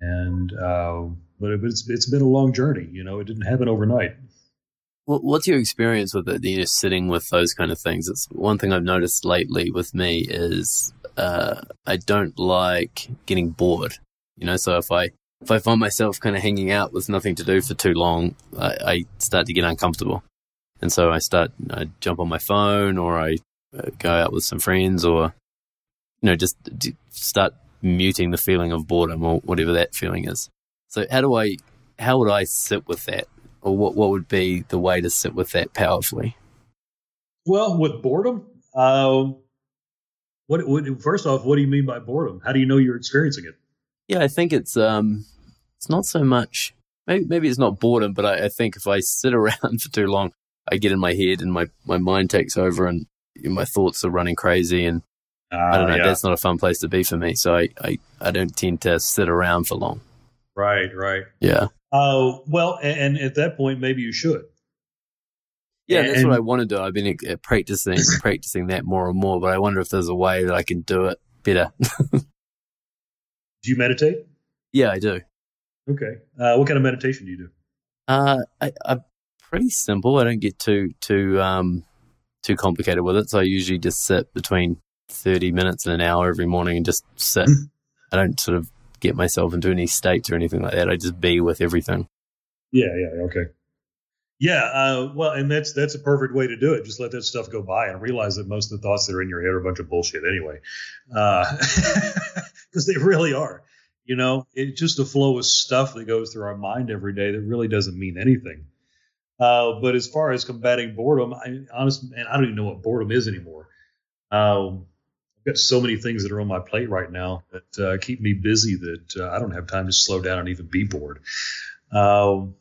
And uh, but it's it's been a long journey. You know, it didn't happen overnight. What's your experience with it? You know, sitting with those kind of things. It's one thing I've noticed lately with me is uh, I don't like getting bored. You know, so if I if I find myself kind of hanging out with nothing to do for too long, I, I start to get uncomfortable, and so I start I jump on my phone or I uh, go out with some friends or you know just start muting the feeling of boredom or whatever that feeling is. So how do I, how would I sit with that, or what what would be the way to sit with that powerfully? Well, with boredom, um, what, what first off, what do you mean by boredom? How do you know you're experiencing it? Yeah, I think it's um, it's not so much. Maybe, maybe it's not boredom, but I, I think if I sit *laughs* around for too long, I get in my head and my my mind takes over and my thoughts are running crazy and uh, I don't know. Yeah. That's not a fun place to be for me. So I, I, I don't tend to sit around for long. Right, right. Yeah. Oh, uh, well, and, and, at that point, maybe you should. Yeah, and, that's what I want to do. I've been uh, practicing *laughs* practicing that more and more, but I wonder if there's a way that I can do it better. *laughs* do you meditate? Yeah, I do. Okay. Uh, what kind of meditation do you do? Uh, I, pretty simple. I don't get too too um too complicated with it. So I usually just sit between 30 minutes and an hour every morning and just sit. Hmm. I don't sort of get myself into any states or anything like that. I just be with everything. Yeah, yeah, okay. Yeah, uh, well, and that's that's a perfect way to do it. Just let that stuff go by and realize that most of the thoughts that are in your head are a bunch of bullshit anyway, because uh, *laughs* they really are. You know, it's just a flow of stuff that goes through our mind every day that really doesn't mean anything. Uh, but as far as combating boredom, I honestly, man, I don't even know what boredom is anymore. Um, I've got so many things that are on my plate right now that uh, keep me busy that uh, I don't have time to slow down and even be bored. Um,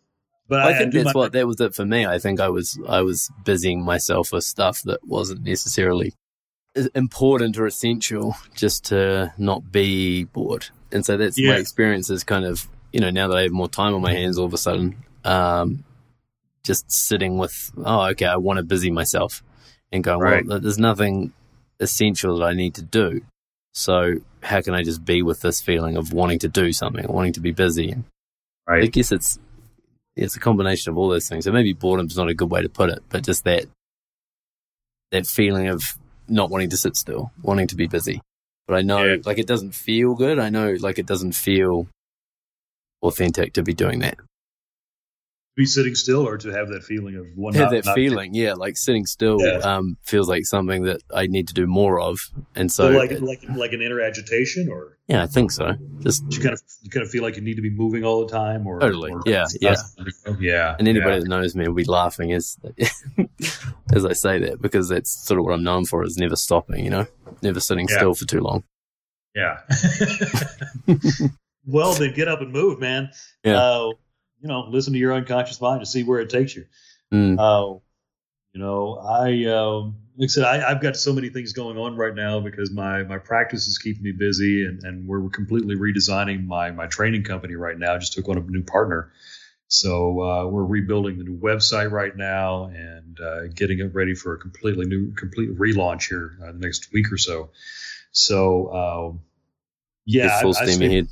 but I, I think I that's my- what that was it for me. I think I was I was busying myself with stuff that wasn't necessarily important or essential, just to not be bored. And so that's yeah. my experience is kind of you know now that I have more time on my hands, all of a sudden, um, just sitting with oh okay, I want to busy myself and going right. well, there's nothing essential that I need to do. So how can I just be with this feeling of wanting to do something, wanting to be busy? Right. I guess it's it's a combination of all those things. So maybe boredom's not a good way to put it, but just that that feeling of not wanting to sit still, wanting to be busy. But I know, yeah. like, it doesn't feel good. I know, like, it doesn't feel authentic to be doing that be sitting still or to have that feeling of one have that not feeling yeah like sitting still yeah. um, feels like something that i need to do more of and so, so like it, like like an inner agitation or? Yeah i think so. Just you kind of you kind of feel like you need to be moving all the time or totally or, yeah yeah. yeah. And anybody yeah. that knows me will be laughing as *laughs* as i say that because that's sort of what i'm known for is never stopping you know? Never sitting yeah. still for too long. Yeah. *laughs* Well then get up and move man. Yeah. Uh, you know, listen to your unconscious mind to see where it takes you. Mm. Uh, you know, I um, like I said, I, have got so many things going on right now because my my practice is keeping me busy, and, and we're completely redesigning my my training company right now. I just took on a new partner, so uh, we're rebuilding the new website right now and uh, getting it ready for a completely new complete relaunch here uh, the next week or so. So um, yeah, steam ahead.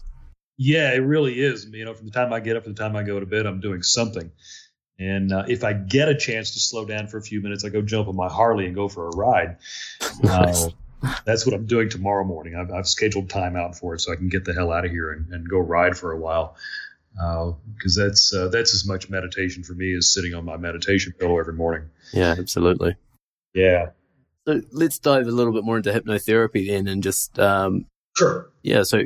Yeah, it really is. You know, from the time I get up to the time I go to bed, I'm doing something. And uh, if I get a chance to slow down for a few minutes, I go jump on my Harley and go for a ride. Uh, that's what I'm doing tomorrow morning. I've, I've, scheduled time out for it so I can get the hell out of here and, and go ride for a while. Because uh, that's uh, that's as much meditation for me as sitting on my meditation pillow every morning. Yeah, absolutely. Yeah. So let's dive a little bit more into hypnotherapy then, and just um, sure. Yeah. So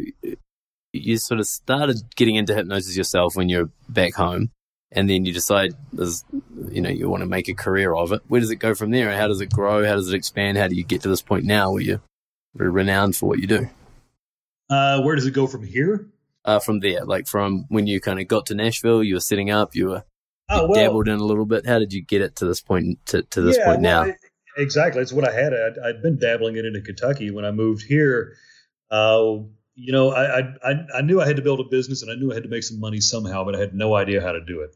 you sort of started getting into hypnosis yourself when you're back home, and then you decide, you know, you want to make a career of it. Where does it go from there? How does it grow? How does it expand? How do you get to this point now where you're very renowned for what you do? Uh, where does it go from here? Uh, from there, like from when you kind of got to Nashville, you were setting up, you were oh, well, dabbled in a little bit. How did you get it to this point? To, to this yeah, point well, now? I, exactly, it's what I had. I'd, I'd, been dabbling it into Kentucky when I moved here. Uh, you know, I, I I knew I had to build a business and I knew I had to make some money somehow, but I had no idea how to do it.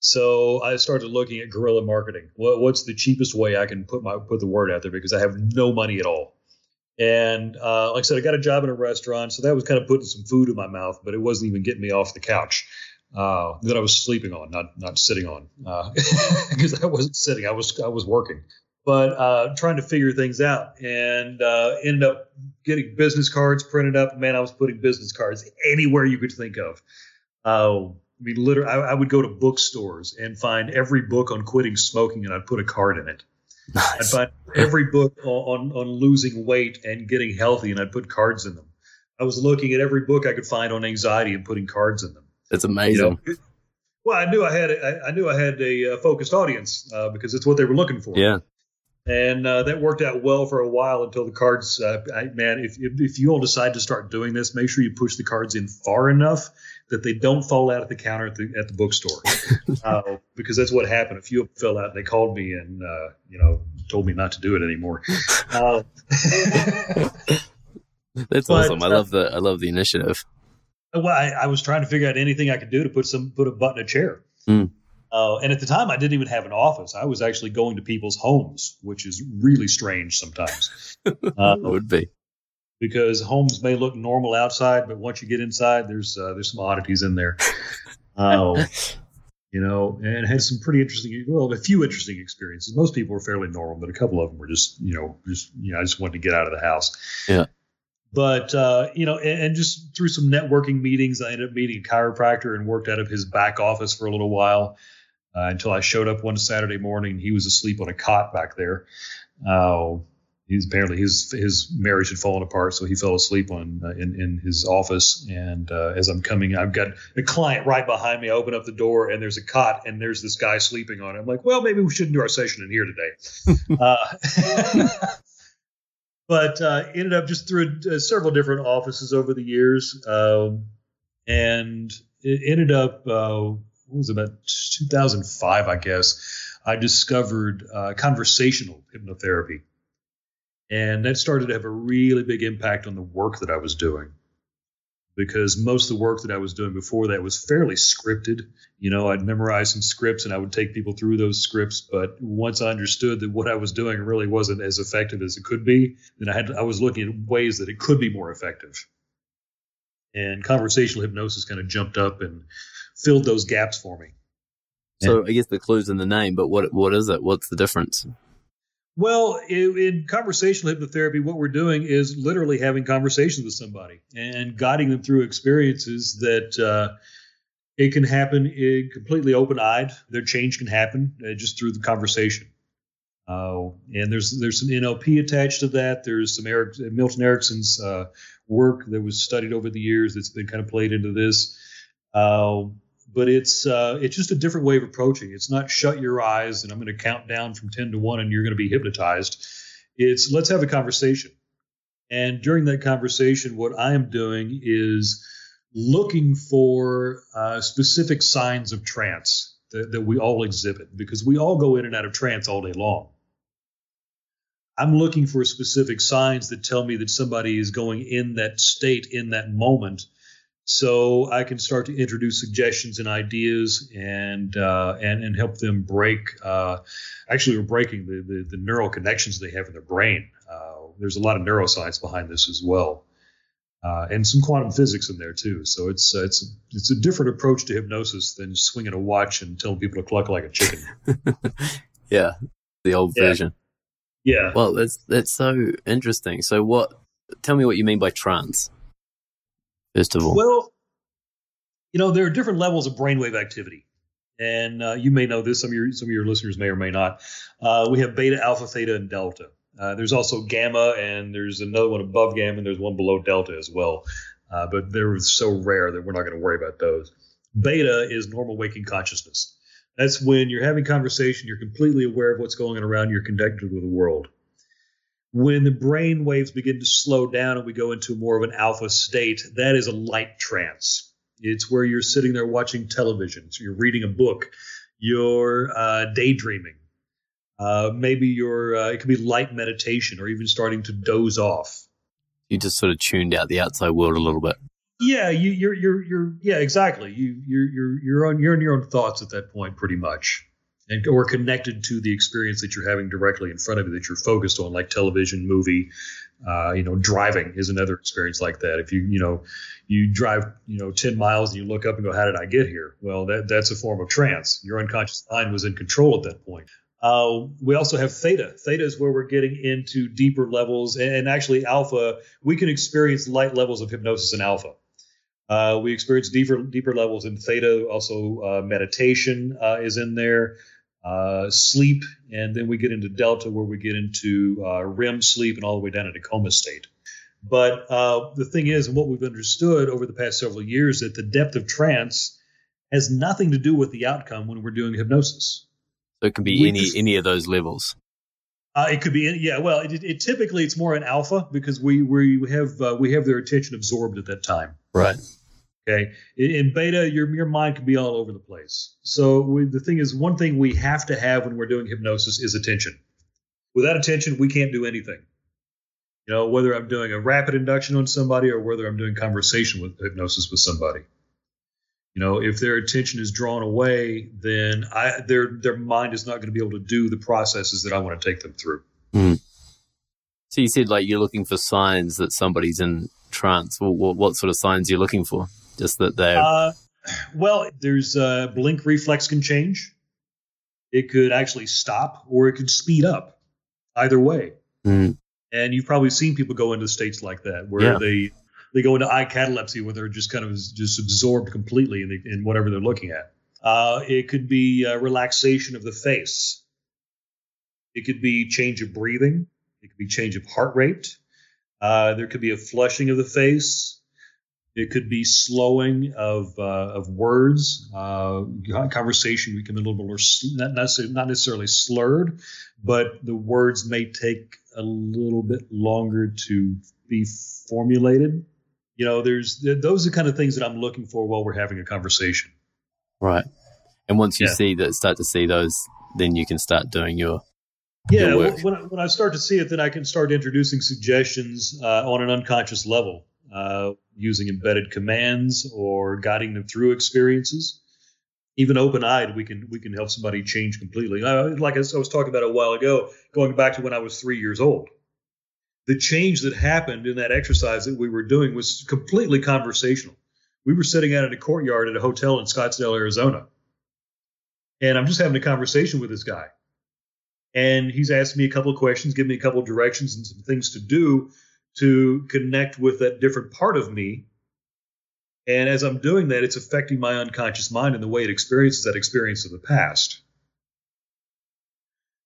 So I started looking at guerrilla marketing. What, what's the cheapest way I can put my put the word out there because I have no money at all. And uh, like I said, I got a job in a restaurant, so that was kind of putting some food in my mouth, but it wasn't even getting me off the couch uh, that I was sleeping on, not not sitting on, because uh, *laughs* I wasn't sitting. I was I was working but uh, trying to figure things out and uh, ended up getting business cards printed up. Man, I was putting business cards anywhere you could think of. Uh, I mean, literally, I, I, would go to bookstores and find every book on quitting smoking, and I'd put a card in it. Nice. I'd find every book on, on, on losing weight and getting healthy, and I'd put cards in them. I was looking at every book I could find on anxiety and putting cards in them. It's amazing. You know, well, I knew I had I, I knew I had a uh, focused audience uh, because it's what they were looking for. Yeah and uh, that worked out well for a while until the cards. Uh, I, man, if, if, if you all decide to start doing this, make sure you push the cards in far enough that they don't fall out at the counter at the at the bookstore, *laughs* uh, because that's what happened. A few of them fell out, and they called me and uh, you know told me not to do it anymore. Uh, *laughs* that's but, awesome. I love the I love the initiative. Well, I, I, was trying to figure out anything I could do to put some put a butt in a chair. Mm. Uh, and at the time, I didn't even have an office. I was actually going to people's homes, which is really strange sometimes. *laughs* Uh, it would be because homes may look normal outside, but once you get inside, there's uh, there's some oddities in there. Uh, you know, and had some pretty interesting, well, a few interesting experiences. Most people were fairly normal, but a couple of them were just, you know, just you know, I just wanted to get out of the house. Yeah. But uh, you know, and, and, just through some networking meetings, I ended up meeting a chiropractor and worked out of his back office for a little while uh, until I showed up one Saturday morning. He was asleep on a cot back there. Uh, he's apparently his his marriage had fallen apart, so he fell asleep on uh, in in his office. And uh, as I'm coming, I've got a client right behind me. I open up the door, and there's a cot, and there's this guy sleeping on it. I'm like, well, maybe we shouldn't do our session in here today. *laughs* uh, *laughs* but uh, ended up just through uh, several different offices over the years, um, and it ended up uh, what was it, about 2005, I guess, I discovered uh, conversational hypnotherapy. And that started to have a really big impact on the work that I was doing because most of the work that I was doing before that was fairly scripted. You know, I'd memorize some scripts and I would take people through those scripts. But once I understood that what I was doing really wasn't as effective as it could be, then I had I was looking at ways that it could be more effective. And conversational hypnosis kind of jumped up and filled those gaps for me. So I guess the clue's in the name, but what what is it? What's the difference? Well, in, in, conversational hypnotherapy, what we're doing is literally having conversations with somebody and guiding them through experiences that uh, it can happen in completely open-eyed. Their change can happen uh, just through the conversation. Uh, and there's there's some NLP attached to that. There's some Eric, Milton Erickson's uh, work that was studied over the years that's been kind of played into this. Uh, but it's uh, it's just a different way of approaching. It's not shut your eyes and I'm going to count down from ten to one and you're going to be hypnotized. It's let's have a conversation. And during that conversation, what I am doing is looking for uh, specific signs of trance that, that we all exhibit because we all go in and out of trance all day long. I'm looking for specific signs that tell me that somebody is going in that state in that moment so I can start to introduce suggestions and ideas and uh, and and help them break. Uh, actually, we're breaking the, the, the neural connections they have in their brain. Uh, there's a lot of neuroscience behind this as well. uh, and some quantum physics in there too. So it's uh, it's it's a different approach to hypnosis than swinging a watch and telling people to cluck like a chicken. *laughs* yeah, the old Yeah. version. yeah. Well, that's that's so interesting. So, what? Tell me what you mean by trance. Well, you know there are different levels of brainwave activity, and uh, you may know this. Some of your some of your listeners may or may not. Uh, we have beta, alpha, theta, and delta. Uh, there's also gamma, and there's another one above gamma, and there's one below delta as well. Uh, but they're so rare that we're not going to worry about those. Beta is normal waking consciousness. That's when you're having conversation, you're completely aware of what's going on around you, you're connected with the world. When the brain waves begin to slow down and we go into more of an alpha state, that is a light trance. It's where you're sitting there watching television, so you're reading a book, you're uh, daydreaming. Uh, maybe you're, uh, it could be light meditation or even starting to doze off. you just sort of tuned out the outside world a little bit. Yeah, you, you're you're you're yeah, exactly. You you're you're you're on you're in your own thoughts at that point, pretty much, and or connected to the experience that you're having directly in front of you that you're focused on, like television, movie. Uh, you know, driving is another experience like that. If you you know you drive you know ten miles and you look up and go, how did I get here? Well, that that's a form of trance. Your unconscious mind was in control at that point. Uh, we also have theta. Theta is where we're getting into deeper levels, and, and actually alpha. We can experience light levels of hypnosis in alpha. Uh, we experience deeper deeper levels in theta. Also, uh, meditation uh, is in there, uh, sleep, and then we get into delta, where we get into uh, REM sleep and all the way down into coma state. But uh, the thing is, and what we've understood over the past several years, that the depth of trance has nothing to do with the outcome when we're doing hypnosis. So it can be We any just- any of those levels. Uh, it could be, yeah. Well, it, it typically it's more an alpha because we we have uh, we have their attention absorbed at that time. Right. Okay. In, in beta, your your mind can be all over the place. So we, the thing is, one thing we have to have when we're doing hypnosis is attention. Without attention, we can't do anything. You know, whether I'm doing a rapid induction on somebody or whether I'm doing conversation with hypnosis with somebody. You know, if their attention is drawn away, then I their their mind is not going to be able to do the processes that I want to take them through. Hmm. So you said like you're looking for signs that somebody's in trance. Well, what, what sort of signs are you looking for? Just that they're Uh, well, there's uh, blink reflex can change. It could actually stop or it could speed up. Either way, Mm. and you've probably seen people go into states like that where Yeah. they they go into eye catalepsy where they're just kind of just absorbed completely in, the, in whatever they're looking at. Uh, it could be uh, relaxation of the face. It could be change of breathing. It could be change of heart rate. Uh, there could be a flushing of the face. It could be slowing of uh, of words. Uh, conversation become a little bit more sl- not necessarily, not necessarily slurred, but the words may take a little bit longer to be formulated. You know, there's those are the kind of things that I'm looking for while we're having a conversation. right. And once you Yeah. see that, start to see those, then you can start doing your Yeah, when I, when I start to see it, then I can start introducing suggestions uh, on an unconscious level, uh, using embedded commands or guiding them through experiences. Even open-eyed, we can we can help somebody change completely. Like I was talking about a while ago, going back to when I was three years old. The change that happened in that exercise that we were doing was completely conversational. We were sitting out in a courtyard at a hotel in Scottsdale, Arizona, and I'm just having a conversation with this guy and he's asked me a couple of questions, give me a couple of directions and some things to do to connect with that different part of me. And as I'm doing that, it's affecting my unconscious mind and the way it experiences that experience of the past.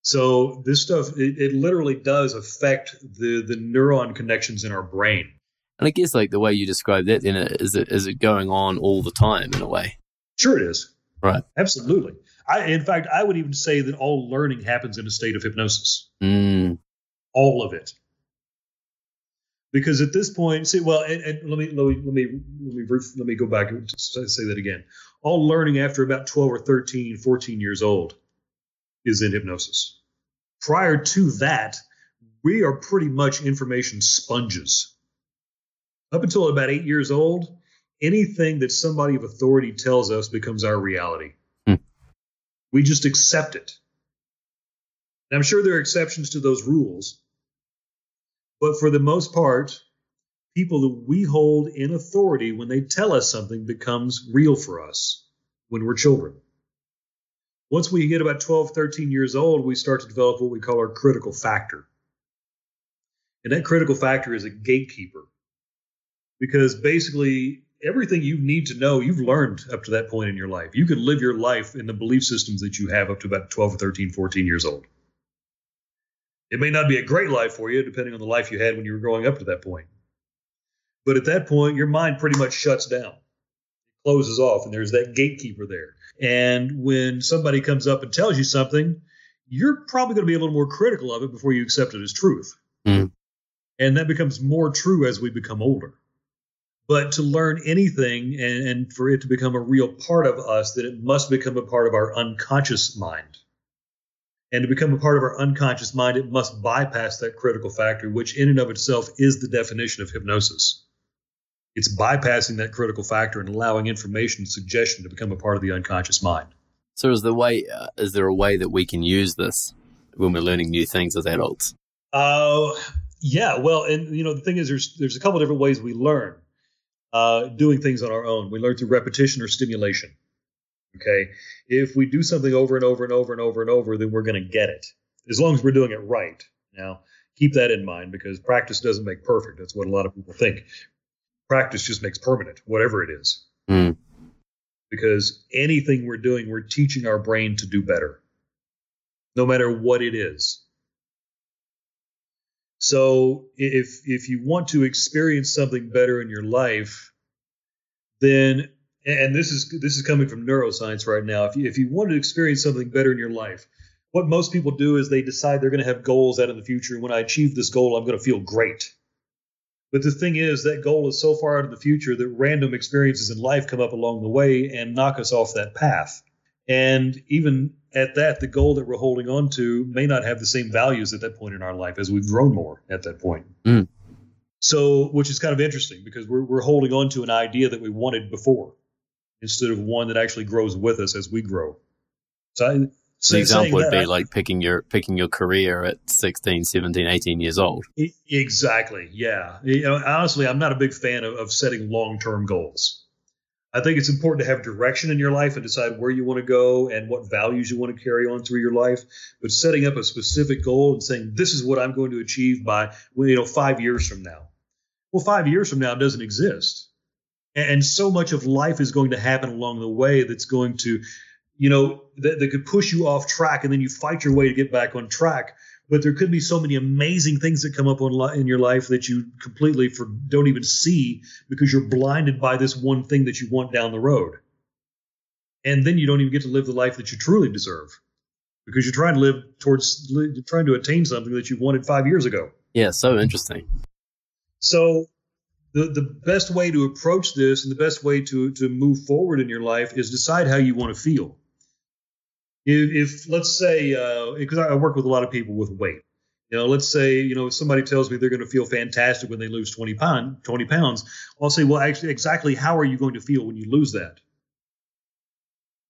So this stuff, it, it literally does affect the the neuron connections in our brain. And I guess like the way you describe that, then is it is it going on all the time in a way? Sure, it is. Right. Absolutely. I, in fact, I would even say that all learning happens in a state of hypnosis. Mm, all of it. Because at this point, see, well, and, and let me let me let me let me let me go back and say that again. All learning after about 12 or 13, 14 years old is in hypnosis. Prior to that, we are pretty much information sponges. Up until about eight years old, anything that somebody of authority tells us becomes our reality. Hmm. We just accept it. And I'm sure there are exceptions to those rules, but for the most part, people that we hold in authority when they tell us something becomes real for us when we're children. Once we get about 12, 13 years old, we start to develop what we call our critical factor. And that critical factor is a gatekeeper because basically everything you need to know, you've learned up to that point in your life. You can live your life in the belief systems that you have up to about 12 13, 14 years old. It may not be a great life for you, depending on the life you had when you were growing up to that point. But at that point, your mind pretty much shuts down, it closes off, and there's that gatekeeper there. And when somebody comes up and tells you something, you're probably going to be a little more critical of it before you accept it as truth. Mm. And that becomes more true as we become older. But to learn anything and, and for it to become a real part of us, then it must become a part of our unconscious mind. And to become a part of our unconscious mind, it must bypass that critical factor, which in and of itself is the definition of hypnosis. It's bypassing that critical factor and allowing information and suggestion to become a part of the unconscious mind. So, is the way uh, is there a way that we can use this when we're learning new things as adults? Uh, yeah. Well, and you know the thing is, there's there's a couple different ways we learn uh, doing things on our own. We learn through repetition or stimulation. Okay. If we do something over and over and over and over and over, then we're going to get it as long as we're doing it right. Now, keep that in mind because practice doesn't make perfect. That's what a lot of people think. Practice just makes permanent, whatever it is. Mm. Because anything we're doing, we're teaching our brain to do better, no matter what it is. So if if you want to experience something better in your life, then and this is this is coming from neuroscience right now. If you if you want to experience something better in your life, what most people do is they decide they're going to have goals out in the future. And when I achieve this goal, I'm going to feel great. But the thing is, that goal is so far out in the future that random experiences in life come up along the way and knock us off that path. And even at that, the goal that we're holding on to may not have the same values at that point in our life as we've grown more at that point. Mm. So, which is kind of interesting because we're, we're holding on to an idea that we wanted before instead of one that actually grows with us as we grow. So, I, the example would be like picking your picking your career at 16 17 18 years old exactly yeah you know, honestly i'm not a big fan of, of setting long-term goals I think it's important to have direction in your life and decide where you want to go and what values you want to carry on through your life. But setting up a specific goal and saying this is what I'm going to achieve by you know five years from now. Well, five years from now doesn't exist, and so much of life is going to happen along the way that's going to, you know, that, that could push you off track, and then you fight your way to get back on track but there could be so many amazing things that come up in your life that you completely for, don't even see because you're blinded by this one thing that you want down the road. And then you don't even get to live the life that you truly deserve because you're trying to live towards trying to attain something that you wanted five years ago. Yeah, so interesting. So the the best way to approach this and the best way to to move forward in your life is decide how you want to feel if, if let's say because uh, I work with a lot of people with weight, you know, let's say you know if somebody tells me they're going to feel fantastic when they lose 20 pound 20 pounds, I'll say, well, actually, exactly how are you going to feel when you lose that?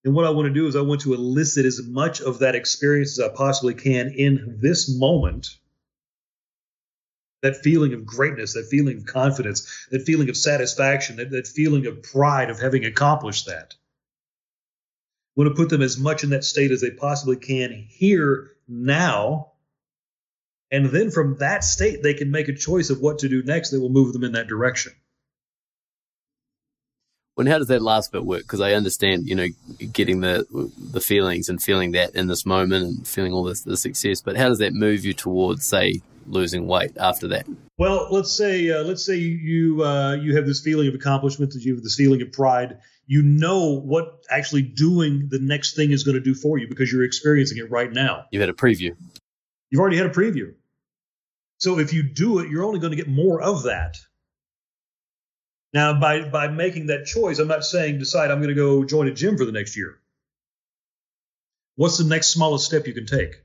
And what I want to do is I want to elicit as much of that experience as I possibly can in this moment. That feeling of greatness, that feeling of confidence, that feeling of satisfaction, that, that feeling of pride of having accomplished that want to put them as much in that state as they possibly can here now. And then from that state, they can make a choice of what to do next that will move them in that direction. Well, how does that last bit work? Because I understand, you know, getting the the feelings and feeling that in this moment and feeling all this the success. But how does that move you towards, say, losing weight after that? Well, let's say uh, let's say you uh, you have this feeling of accomplishment, that you have this feeling of pride, you know what actually doing the next thing is going to do for you because you're experiencing it right now. You've had a preview. You've already had a preview. So if you do it, you're only going to get more of that. Now, by by making that choice, I'm not saying decide I'm going to go join a gym for the next year. What's the next smallest step you can take?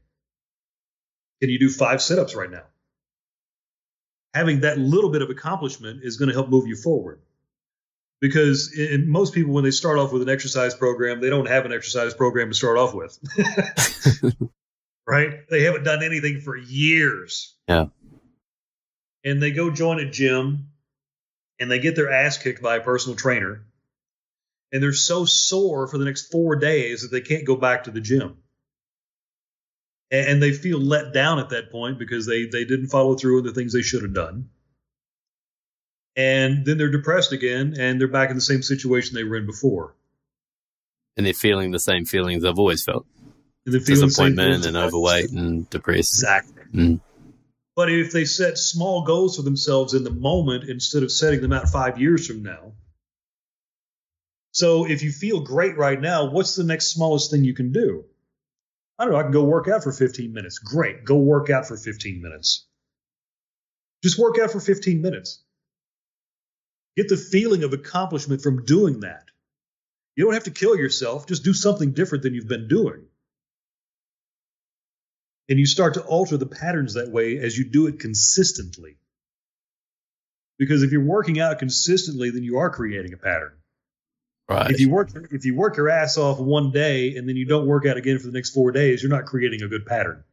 Can you do five sit-ups right now? Having that little bit of accomplishment is going to help move you forward. Because in, most people when they start off with an exercise program they don't have an exercise program to start off with. *laughs* Right? They haven't done anything for years. Yeah. And they go join a gym and they get their ass kicked by a personal trainer and they're so sore for the next four days that they can't go back to the gym and they feel let down at that point because they they didn't follow through on the things they should have done. And then they're depressed again and they're back in the same situation they were in before. And they're feeling the same feelings they've always felt. Disappointment and overweight and depressed. Exactly. Mm. but if they set small goals for themselves in the moment instead of setting them out five years from now. So if you feel great right now what's the next smallest thing you can do I don't know, I can go work out for 15 minutes. Great. Go work out for 15 minutes. Just work out for 15 minutes. Get the feeling of accomplishment from doing that. You don't have to kill yourself, just do something different than you've been doing. And you start to alter the patterns that way as you do it consistently. Because if you're working out consistently, then you are creating a pattern. Right. If you work if you work your ass off one day and then you don't work out again for the next four days, you're not creating a good pattern,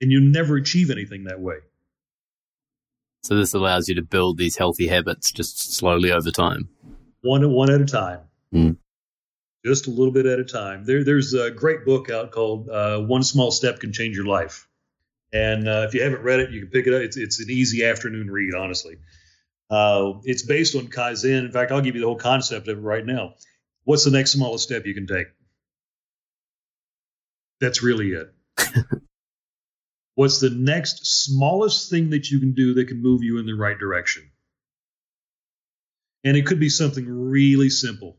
and you never achieve anything that way. So this allows you to build these healthy habits just slowly over time, one one at a time, mm. just a little bit at a time. There, there's a great book out called uh, "One Small Step Can Change Your Life," and uh, if you haven't read it, you can pick it up. It's it's an easy afternoon read, honestly. Uh, it's based on Kaizen. In fact, I'll give you the whole concept of it right now. What's the next smallest step you can take? That's really it. *laughs* What's the next smallest thing that you can do that can move you in the right direction? And it could be something really simple.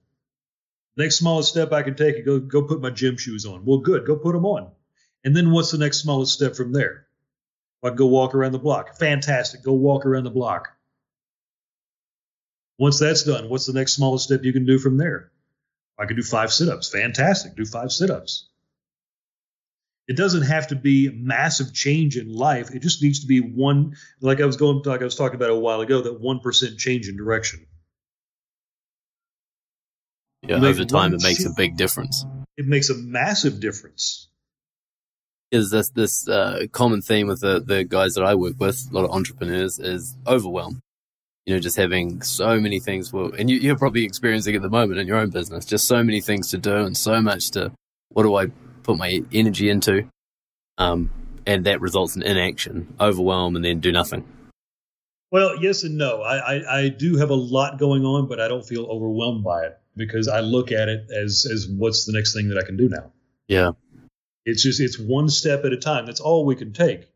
Next smallest step I can take is go go put my gym shoes on. Well, good, go put them on. And then what's the next smallest step from there? I can go walk around the block. Fantastic. Go walk around the block. Once that's done, what's the next smallest step you can do from there? I can do five sit ups. Fantastic. Do five sit ups. It doesn't have to be massive change in life. It just needs to be one, like I was going, like I was talking about a while ago, that 1% change in direction. Yeah, over time, it makes a big difference. It makes a massive difference. Is this this uh, common theme with the, the guys that I work with, a lot of entrepreneurs, is overwhelm you know, just having so many things. Well, and you, are probably experiencing at the moment in your own business, just so many things to do and so much to, what do I put my energy into? Um, and that results in inaction, overwhelm, and then do nothing. Well, yes and no. I, I, I do have a lot going on, but I don't feel overwhelmed by it because I look at it as as what's the next thing that I can do now. Yeah. It's just it's one step at a time. That's all we can take.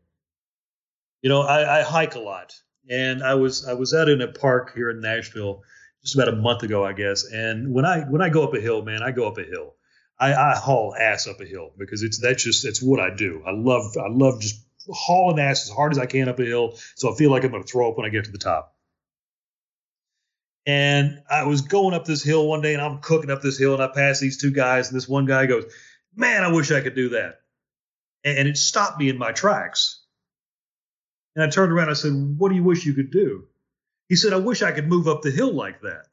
You know, I, I hike a lot and I was I was out in a park here in Nashville just about a month ago, I guess. And when I when I go up a hill, man, I go up a hill. I, I haul ass up a hill because it's that's just it's what I do. I love I love just hauling ass as hard as I can up a hill, so I feel like I'm going to throw up when I get to the top. And I was going up this hill one day, and I'm cooking up this hill, and I pass these two guys, and this one guy goes, "Man, I wish I could do that," and it stopped me in my tracks and I turned around and I said, What do you wish you could do? He said, I wish I could move up the hill like that.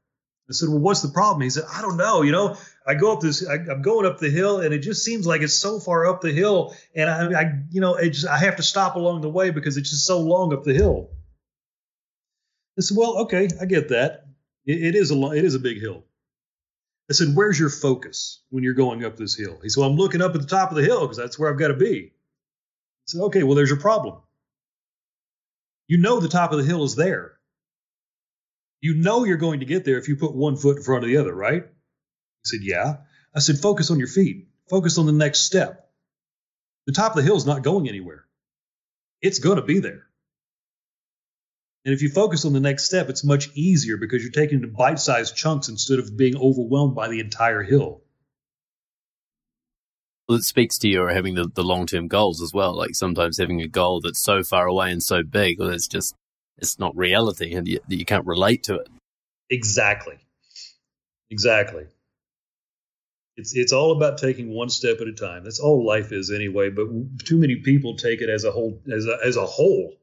I said, Well, what's the problem? He said, I don't know. You know, I go up this, I, am going up the hill, and it just seems like it's so far up the hill, and I, I you know, it just, I have to stop along the way because it's just so long up the hill. I said, Well, okay, I get that. it, it is a it is a big hill. I said, Where's your focus when you're going up this hill? He said, Well, I'm looking up at the top of the hill because that's where I've got to be. I said, Okay, well, there's your problem. You know the top of the hill is there. You know you're going to get there if you put one foot in front of the other, right? He said, Yeah. I said, Focus on your feet. Focus on the next step. The top of the hill is not going anywhere, it's going to be there. And if you focus on the next step, it's much easier because you're taking it bite sized chunks instead of being overwhelmed by the entire hill well, it speaks to your having the, the long term goals as well. Like sometimes having a goal that's so far away and so big, well, it's just it's not reality, and you, you can't relate to it. Exactly, exactly. It's it's all about taking one step at a time. That's all life is anyway. But too many people take it as a whole as a, as a whole,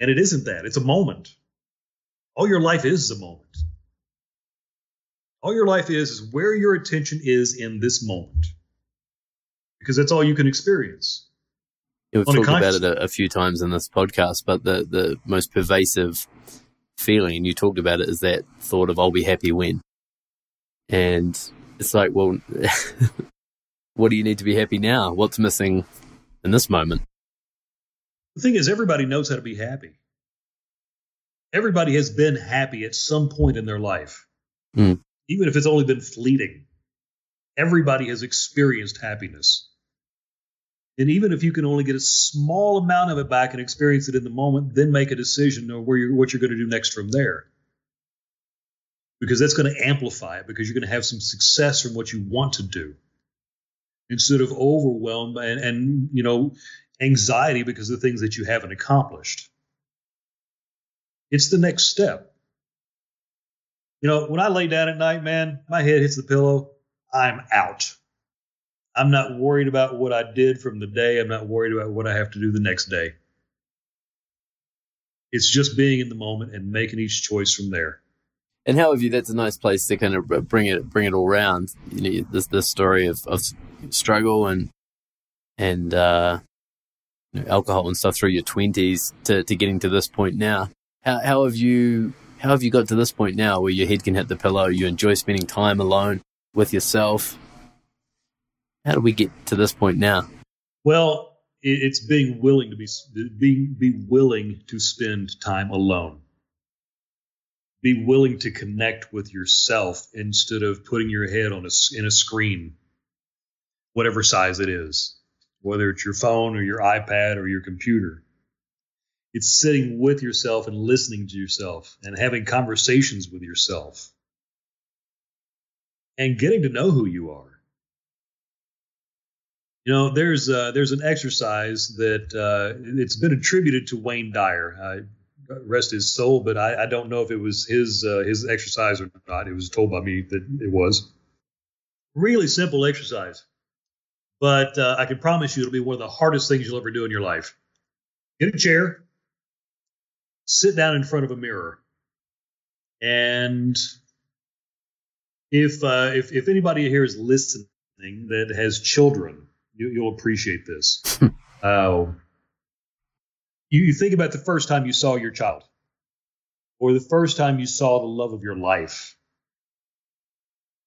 and it isn't that. It's a moment. All your life is, is a moment. All your life is is where your attention is in this moment because that's all you can experience. Yeah, we've talked about it a, a, few times in this podcast, but the, the most pervasive feeling, and you talked about it, is that thought of I'll be happy when. And it's like, well, *laughs* what do you need to be happy now? What's missing in this moment? The thing is, everybody knows how to be happy. Everybody has been happy at some point in their life, mm. even if it's only been fleeting. Everybody has experienced happiness. And even if you can only get a small amount of it back and experience it in the moment, then make a decision of where you're, what you're going to do next from there. Because that's going to amplify it because you're going to have some success from what you want to do instead of overwhelmed and, and you know anxiety because of the things that you haven't accomplished. It's the next step. You know, when I lay down at night, man, my head hits the pillow, I'm out. I'm not worried about what I did from the day. I'm not worried about what I have to do the next day. It's just being in the moment and making each choice from there. And how have you? That's a nice place to kind of bring it bring it all around. You know, this this story of, of struggle and and uh, you know, alcohol and stuff through your twenties to, to getting to this point now. How how have you how have you got to this point now where your head can hit the pillow? You enjoy spending time alone with yourself. How do we get to this point now? Well, it's being willing to be being be willing to spend time alone. Be willing to connect with yourself instead of putting your head on a in a screen, whatever size it is, whether it's your phone or your iPad or your computer. It's sitting with yourself and listening to yourself and having conversations with yourself and getting to know who you are you know, there's uh, there's an exercise that uh, it's been attributed to Wayne Dyer. Rest his soul, but I, I, don't know if it was his uh, his exercise or not. It was told by me that it was. Really simple exercise, but uh, I can promise you it'll be one of the hardest things you'll ever do in your life. Get a chair, sit down in front of a mirror, and if uh, if if anybody here is listening that has children you, will appreciate this. *laughs* uh, you, you think about the first time you saw your child, or the first time you saw the love of your life,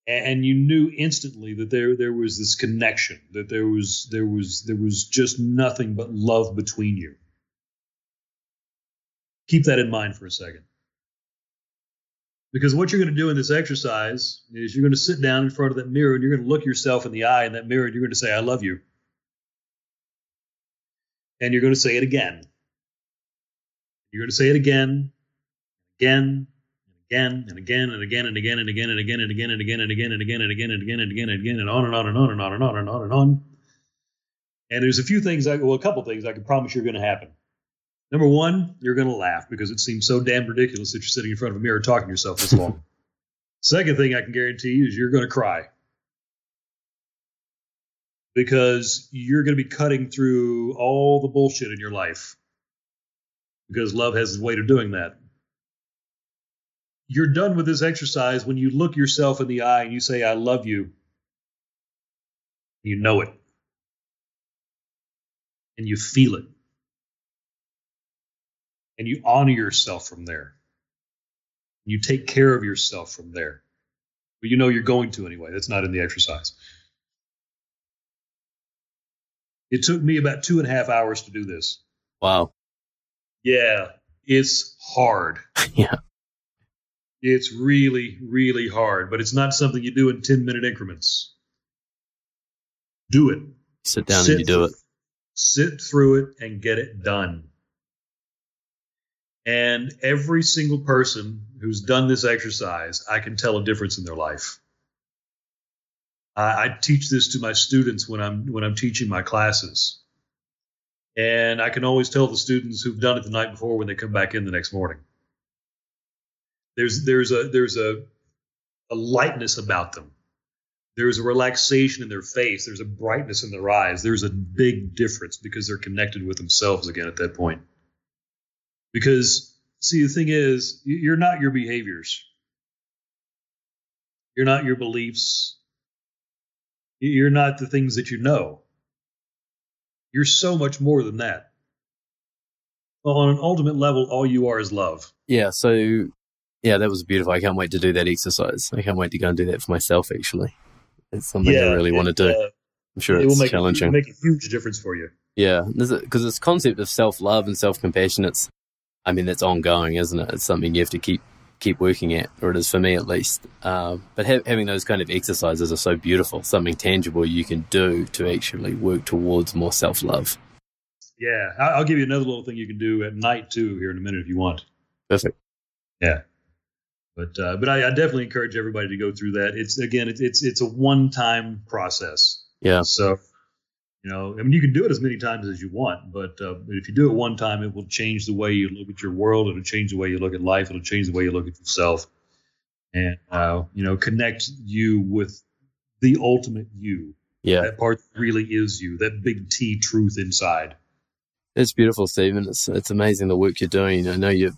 and you knew instantly that there there was this connection, that there was there was there was just nothing but love between you. Keep that in mind for a second. Because what you're going to do in this exercise is you're going to sit down in front of that mirror and you're going to look yourself in the eye in that mirror and you're going to say, I love you. And you're going to say it again. You're going to say it again, again, again, and again, and again, and again, and again, and again, and again, and again, and again, and again, and again, and again, and again, and again, and on and on and on and on and on and on and on. And there's a few things, well, a couple things I can promise you're going to happen. Number one, you're going to laugh because it seems so damn ridiculous that you're sitting in front of a mirror talking to yourself this long. *laughs* Second thing I can guarantee you is you're going to cry because you're going to be cutting through all the bullshit in your life because love has a way of doing that. You're done with this exercise when you look yourself in the eye and you say, I love you. You know it. And you feel it and you honor yourself from there. You take care of yourself from there. But you know you're going to anyway. That's not in the exercise. It took me about two and a half hours to do this. Wow. Yeah, it's hard. *laughs* yeah. It's really, really hard, but it's not something you do in 10 minute increments. Do it. Sit down sit and you do it. Sit through it and get it done. And every single person who's done this exercise, I can tell a difference in their life. I, I teach this to my students when I'm when I'm teaching my classes. And I can always tell the students who've done it the night before when they come back in the next morning. There's there's a there's a a lightness about them. There's a relaxation in their face. There's a brightness in their eyes. There's a big difference because they're connected with themselves again at that point. Because, see, the thing is, you're not your behaviors, you're not your beliefs, you're not the things that you know. You're so much more than that. Well, on an ultimate level, all you are is love. Yeah. So, yeah, that was beautiful. I can't wait to do that exercise. I can't wait to go and do that for myself. Actually, it's something yeah, I really want to do. Uh, I'm sure it it's will make challenging. A, make a huge difference for you. Yeah, because this concept of self love and self compassion, it's, I mean, that's ongoing, isn't it? It's something you have to keep keep working at, or it is for me at least. Uh, but ha- having those kind of exercises are so beautiful, something tangible you can do to actually work towards more self love. Yeah, I'll give you another little thing you can do at night too. Here in a minute, if you want. Perfect. Yeah, but uh, but I, I, definitely encourage everybody to go through that. It's again, it's it's, it's a one time process. Yeah. So you know, I mean, you can do it as many times as you want, but, uh, if you do it one time, it will change the way you look at your world. It'll change the way you look at life. It'll change the way you look at yourself, and uh, you know, connect you with the ultimate you. Yeah, that part really is you. That big T truth inside. It's beautiful, Stephen. It's it's amazing the work you're doing. I know you've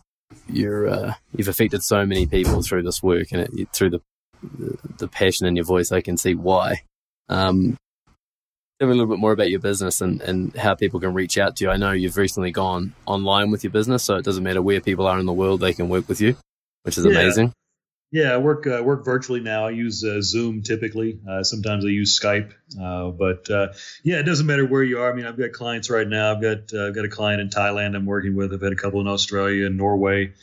you're uh, you've affected so many people through this work, and it, through the, the, the passion in your voice, I can see why. Um, a little bit more about your business and, and how people can reach out to you. I know you've recently gone online with your business, so it doesn't matter where people are in the world, they can work with you, which is yeah. amazing. Yeah, I work uh, work virtually now. I use uh, Zoom typically. Uh, sometimes I use Skype, uh, but uh, yeah, it doesn't matter where you are. I mean, I've got clients right now. I've got uh, I've got a client in Thailand I'm working with. I've had a couple in Australia and Norway.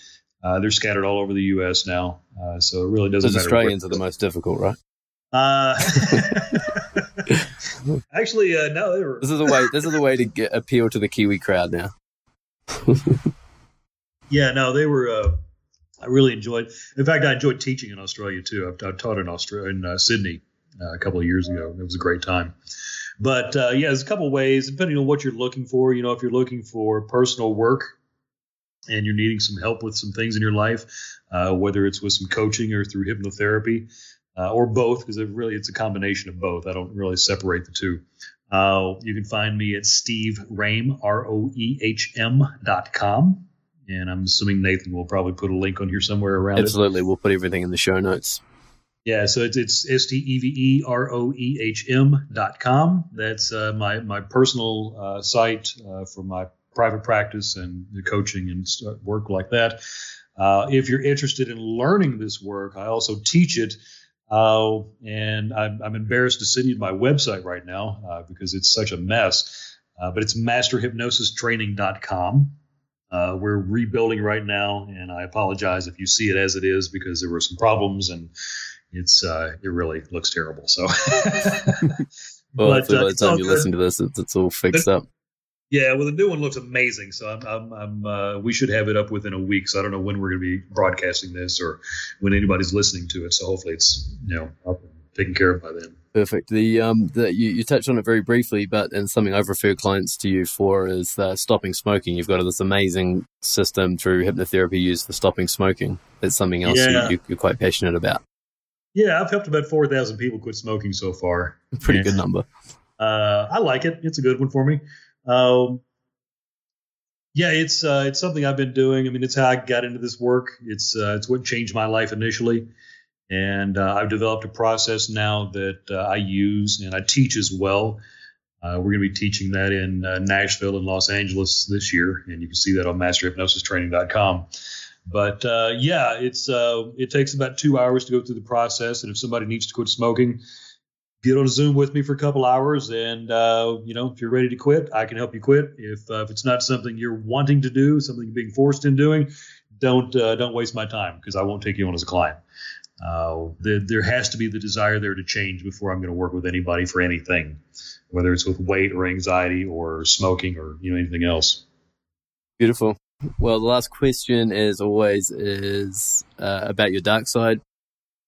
they're scattered all over the U.S. now, so it really doesn't. Those Australians are the most difficult, right? *laughs* Actually, uh, no, they were. This is the way. This is the way to get appeal to the Kiwi crowd now. *laughs* yeah, no, they were. Uh, I really enjoyed. In fact, I enjoyed teaching in Australia too. I've, I've taught in Australia in uh, Sydney uh, a couple of years ago. It was a great time. But uh, yeah, there's a couple of ways depending on what you're looking for. You know, if you're looking for personal work and you're needing some help with some things in your life, uh, whether it's with some coaching or through hypnotherapy, uh, or both, because it really it's a combination of both. I don't really separate the two. Uh, you can find me at Steve Roehm, R O E H M dot com. And I'm assuming Nathan will probably put a link on here somewhere around Absolutely. It. We'll put everything in the show notes. Yeah, so it's it's S T E V E R O E H M dot com. That's uh, my my personal uh, site uh, for my private practice and the coaching and work like that. Uh, if you're interested in learning this work, I also teach it uh, and I'm, I'm, embarrassed to send you my website right now uh, because it's such a mess. Uh, but it's masterhypnosistraining.com. Uh, we're rebuilding right now, and I apologize if you see it as it is because there were some problems, and it's uh, it really looks terrible. So, *laughs* well, but, by the time you listen to this, it's, it's all fixed up. Yeah, well, the new one looks amazing. So I'm, I'm, I'm uh, we should have it up within a week. So I don't know when we're going to be broadcasting this or when anybody's listening to it. So hopefully it's you know up and taken care of by then. Perfect. The um, the, you, you touched on it very briefly, but and something I've referred clients to you for is uh, stopping smoking. You've got this amazing system through hypnotherapy used for stopping smoking. That's something else yeah. you, you're quite passionate about. Yeah, I've helped about four thousand people quit smoking so far. Pretty good number. Uh, I like it. It's a good one for me. Um, yeah, it's uh, it's something I've been doing. I mean, it's how I got into this work. It's uh, it's what changed my life initially, and uh, I've developed a process now that uh, I use and I teach as well. Uh, we're going to be teaching that in uh, Nashville and Los Angeles this year, and you can see that on masterhypnosistraining.com. But yeah, it's it takes about two hours to go through the process, and if somebody needs to quit smoking, get on Zoom with me for a couple hours, and uh, you know, if you're ready to quit, I can help you quit. If uh, if it's not something you're wanting to do, something you're being forced in doing, don't uh, don't waste my time because I won't take you on as a client. Uh, the, there has to be the desire there to change before I'm going to work with anybody for anything, whether it's with weight or anxiety or smoking or you know anything else. Beautiful. Well, the last question, as always, is uh, about your dark side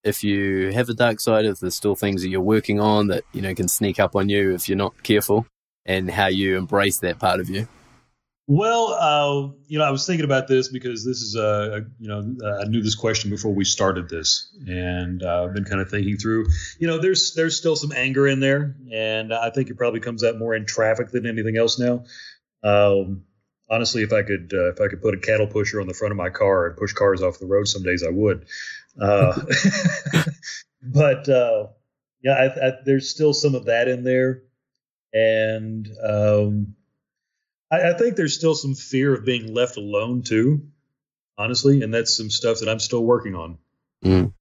if you have a dark side, if there's still things that you're working on that you know can sneak up on you if you're not careful, and how you embrace that part of you. Well, uh, you know, I was thinking about this because this is a, a you know I knew this question before we started this, and uh, I've been kind of thinking through. You know, there's there's still some anger in there, and I think it probably comes out more in traffic than anything else now. Um, honestly, if I could uh, if I could put a cattle pusher on the front of my car and push cars off the road, some days I would. Uh, *laughs* *laughs* but uh, yeah, I, I, there's still some of that in there, and um, I, I, think there's still some fear of being left alone too, honestly, and that's some stuff that I'm still working on. Mm.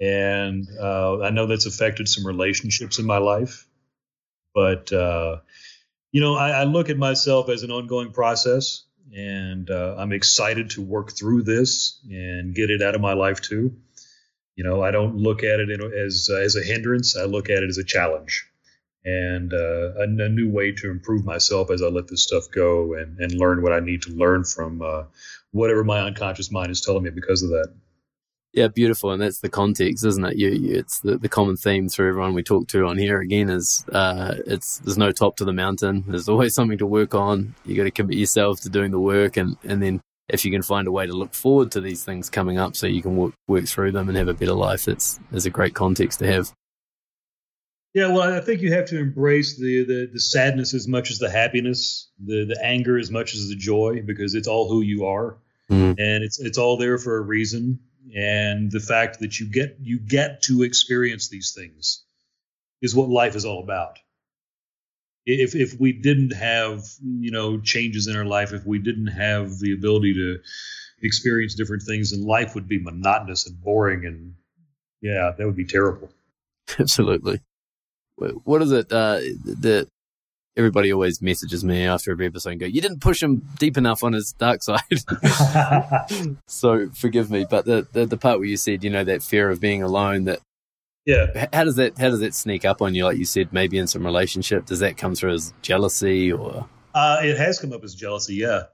And uh, I know that's affected some relationships in my life, but uh, you know, I, I, look at myself as an ongoing process, and uh, I'm excited to work through this and get it out of my life too. You know, I don't look at it as as a hindrance. I look at it as a challenge and uh, a, a, new way to improve myself as I let this stuff go and, and learn what I need to learn from uh, whatever my unconscious mind is telling me because of that. Yeah, beautiful, and that's the context, isn't it? You, you, it's the, the common theme through everyone we talk to on here. Again, is uh, it's there's no top to the mountain. There's always something to work on. You got to commit yourself to doing the work, and and then if you can find a way to look forward to these things coming up, so you can work work through them and have a better life, that's is a great context to have. Yeah, well, I think you have to embrace the, the, the sadness as much as the happiness, the the anger as much as the joy, because it's all who you are, mm. and it's it's all there for a reason. And the fact that you get you get to experience these things is what life is all about. If if we didn't have you know changes in our life, if we didn't have the ability to experience different things, then life would be monotonous and boring, and yeah, that would be terrible. *laughs* Absolutely what is it uh, that everybody always messages me after every episode and go, "You didn't push him deep enough on his dark *laughs* side." *laughs* so forgive me, but the, the, the part where you said, you know, that fear of being alone, that yeah, how does that how does that sneak up on you? Like you said, maybe in some relationship, does that come through as jealousy or? Uh, it has come up as jealousy, yeah,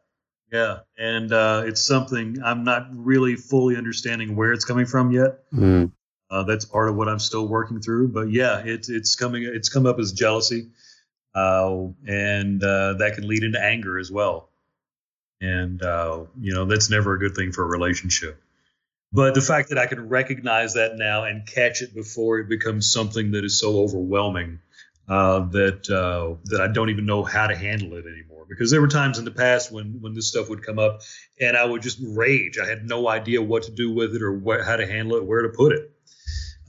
yeah, and uh, it's something I'm not really fully understanding where it's coming from yet. Mm. Uh, that's part of what I'm still working through. But yeah, it's it's coming. It's come up as jealousy, uh, and uh, that can lead into anger as well. And uh, you know that's never a good thing for a relationship. But the fact that I can recognize that now and catch it before it becomes something that is so overwhelming uh, that uh, that I don't even know how to handle it anymore. Because there were times in the past when when this stuff would come up, and I would just rage. I had no idea what to do with it or wh- how to handle it, where to put it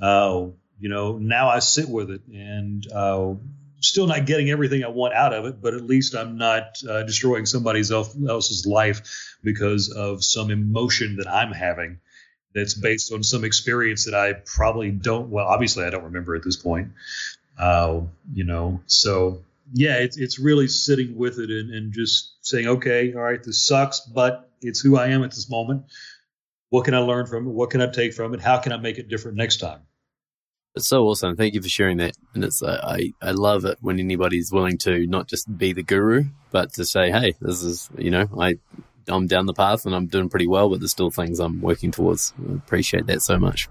uh, you know, now I sit with it and uh, still not getting everything I want out of it, but at least I'm not uh, destroying somebody else's life because of some emotion that I'm having that's based on some experience that I probably don't. Well, obviously, I don't remember at this point. Uh, you know, so yeah, it's it's really sitting with it and, and just saying, okay, all right, this sucks, but it's who I am at this moment. What can I learn from it? What can I take from it? How can I make it different next time? It's so awesome. Thank you for sharing that. And it's uh, I I love it when anybody's willing to not just be the guru, but to say, hey, this is you know I I'm down the path and I'm doing pretty well, but there's still things I'm working towards. I appreciate that so much.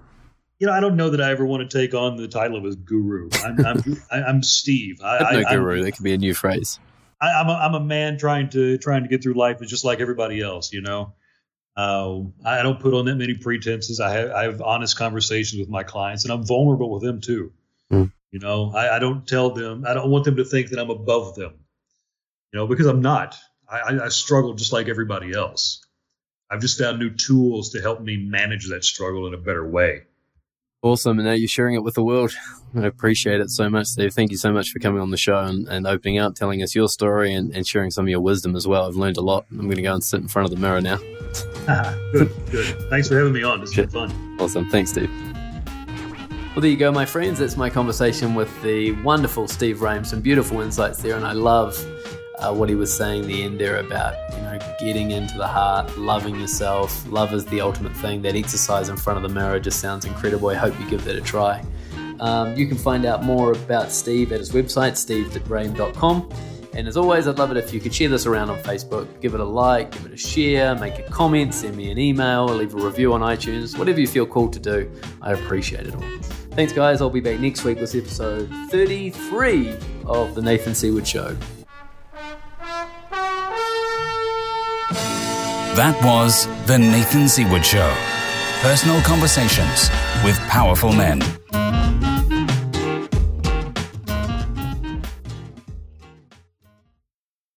You know, I don't know that I ever want to take on the title of a guru. I'm I'm, *laughs* I'm Steve. I, no guru. I'm, that could be a new phrase. I, am a, I'm a man trying to trying to get through life, it's just like everybody else. You know, uh, I don't put on that many pretenses. I have, I have honest conversations with my clients, and I'm vulnerable with them too. Mm. You know, I, I, don't tell them. I don't want them to think that I'm above them. You know, because I'm not. I, I struggle just like everybody else. I've just found new tools to help me manage that struggle in a better way. Awesome. And now you're sharing it with the world. *laughs* I appreciate it so much, Steve. Thank you so much for coming on the show and, and opening up, telling us your story and, and, sharing some of your wisdom as well. I've learned a lot. I'm going to go and sit in front of the mirror now. *laughs* good, good. Thanks for having me on. It's been fun. Awesome. Thanks, Steve. Well, there you go, my friends. That's my conversation with the wonderful Steve Roehm. Some beautiful insights there, and I love uh, what he was saying the end there about you know getting into the heart, loving yourself. Love is the ultimate thing. That exercise in front of the mirror just sounds incredible. I hope you give that a try. Um, you can find out more about Steve at his website, steveroehm.com. And as always, I'd love it if you could share this around on Facebook. Give it a like, give it a share, make a comment, send me an email, leave a review on iTunes, whatever you feel called to do. I appreciate it all. Thanks, guys. I'll be back next week with episode 33 of The Nathan Seaward Show. That was The Nathan Seaward Show. Personal conversations with powerful men.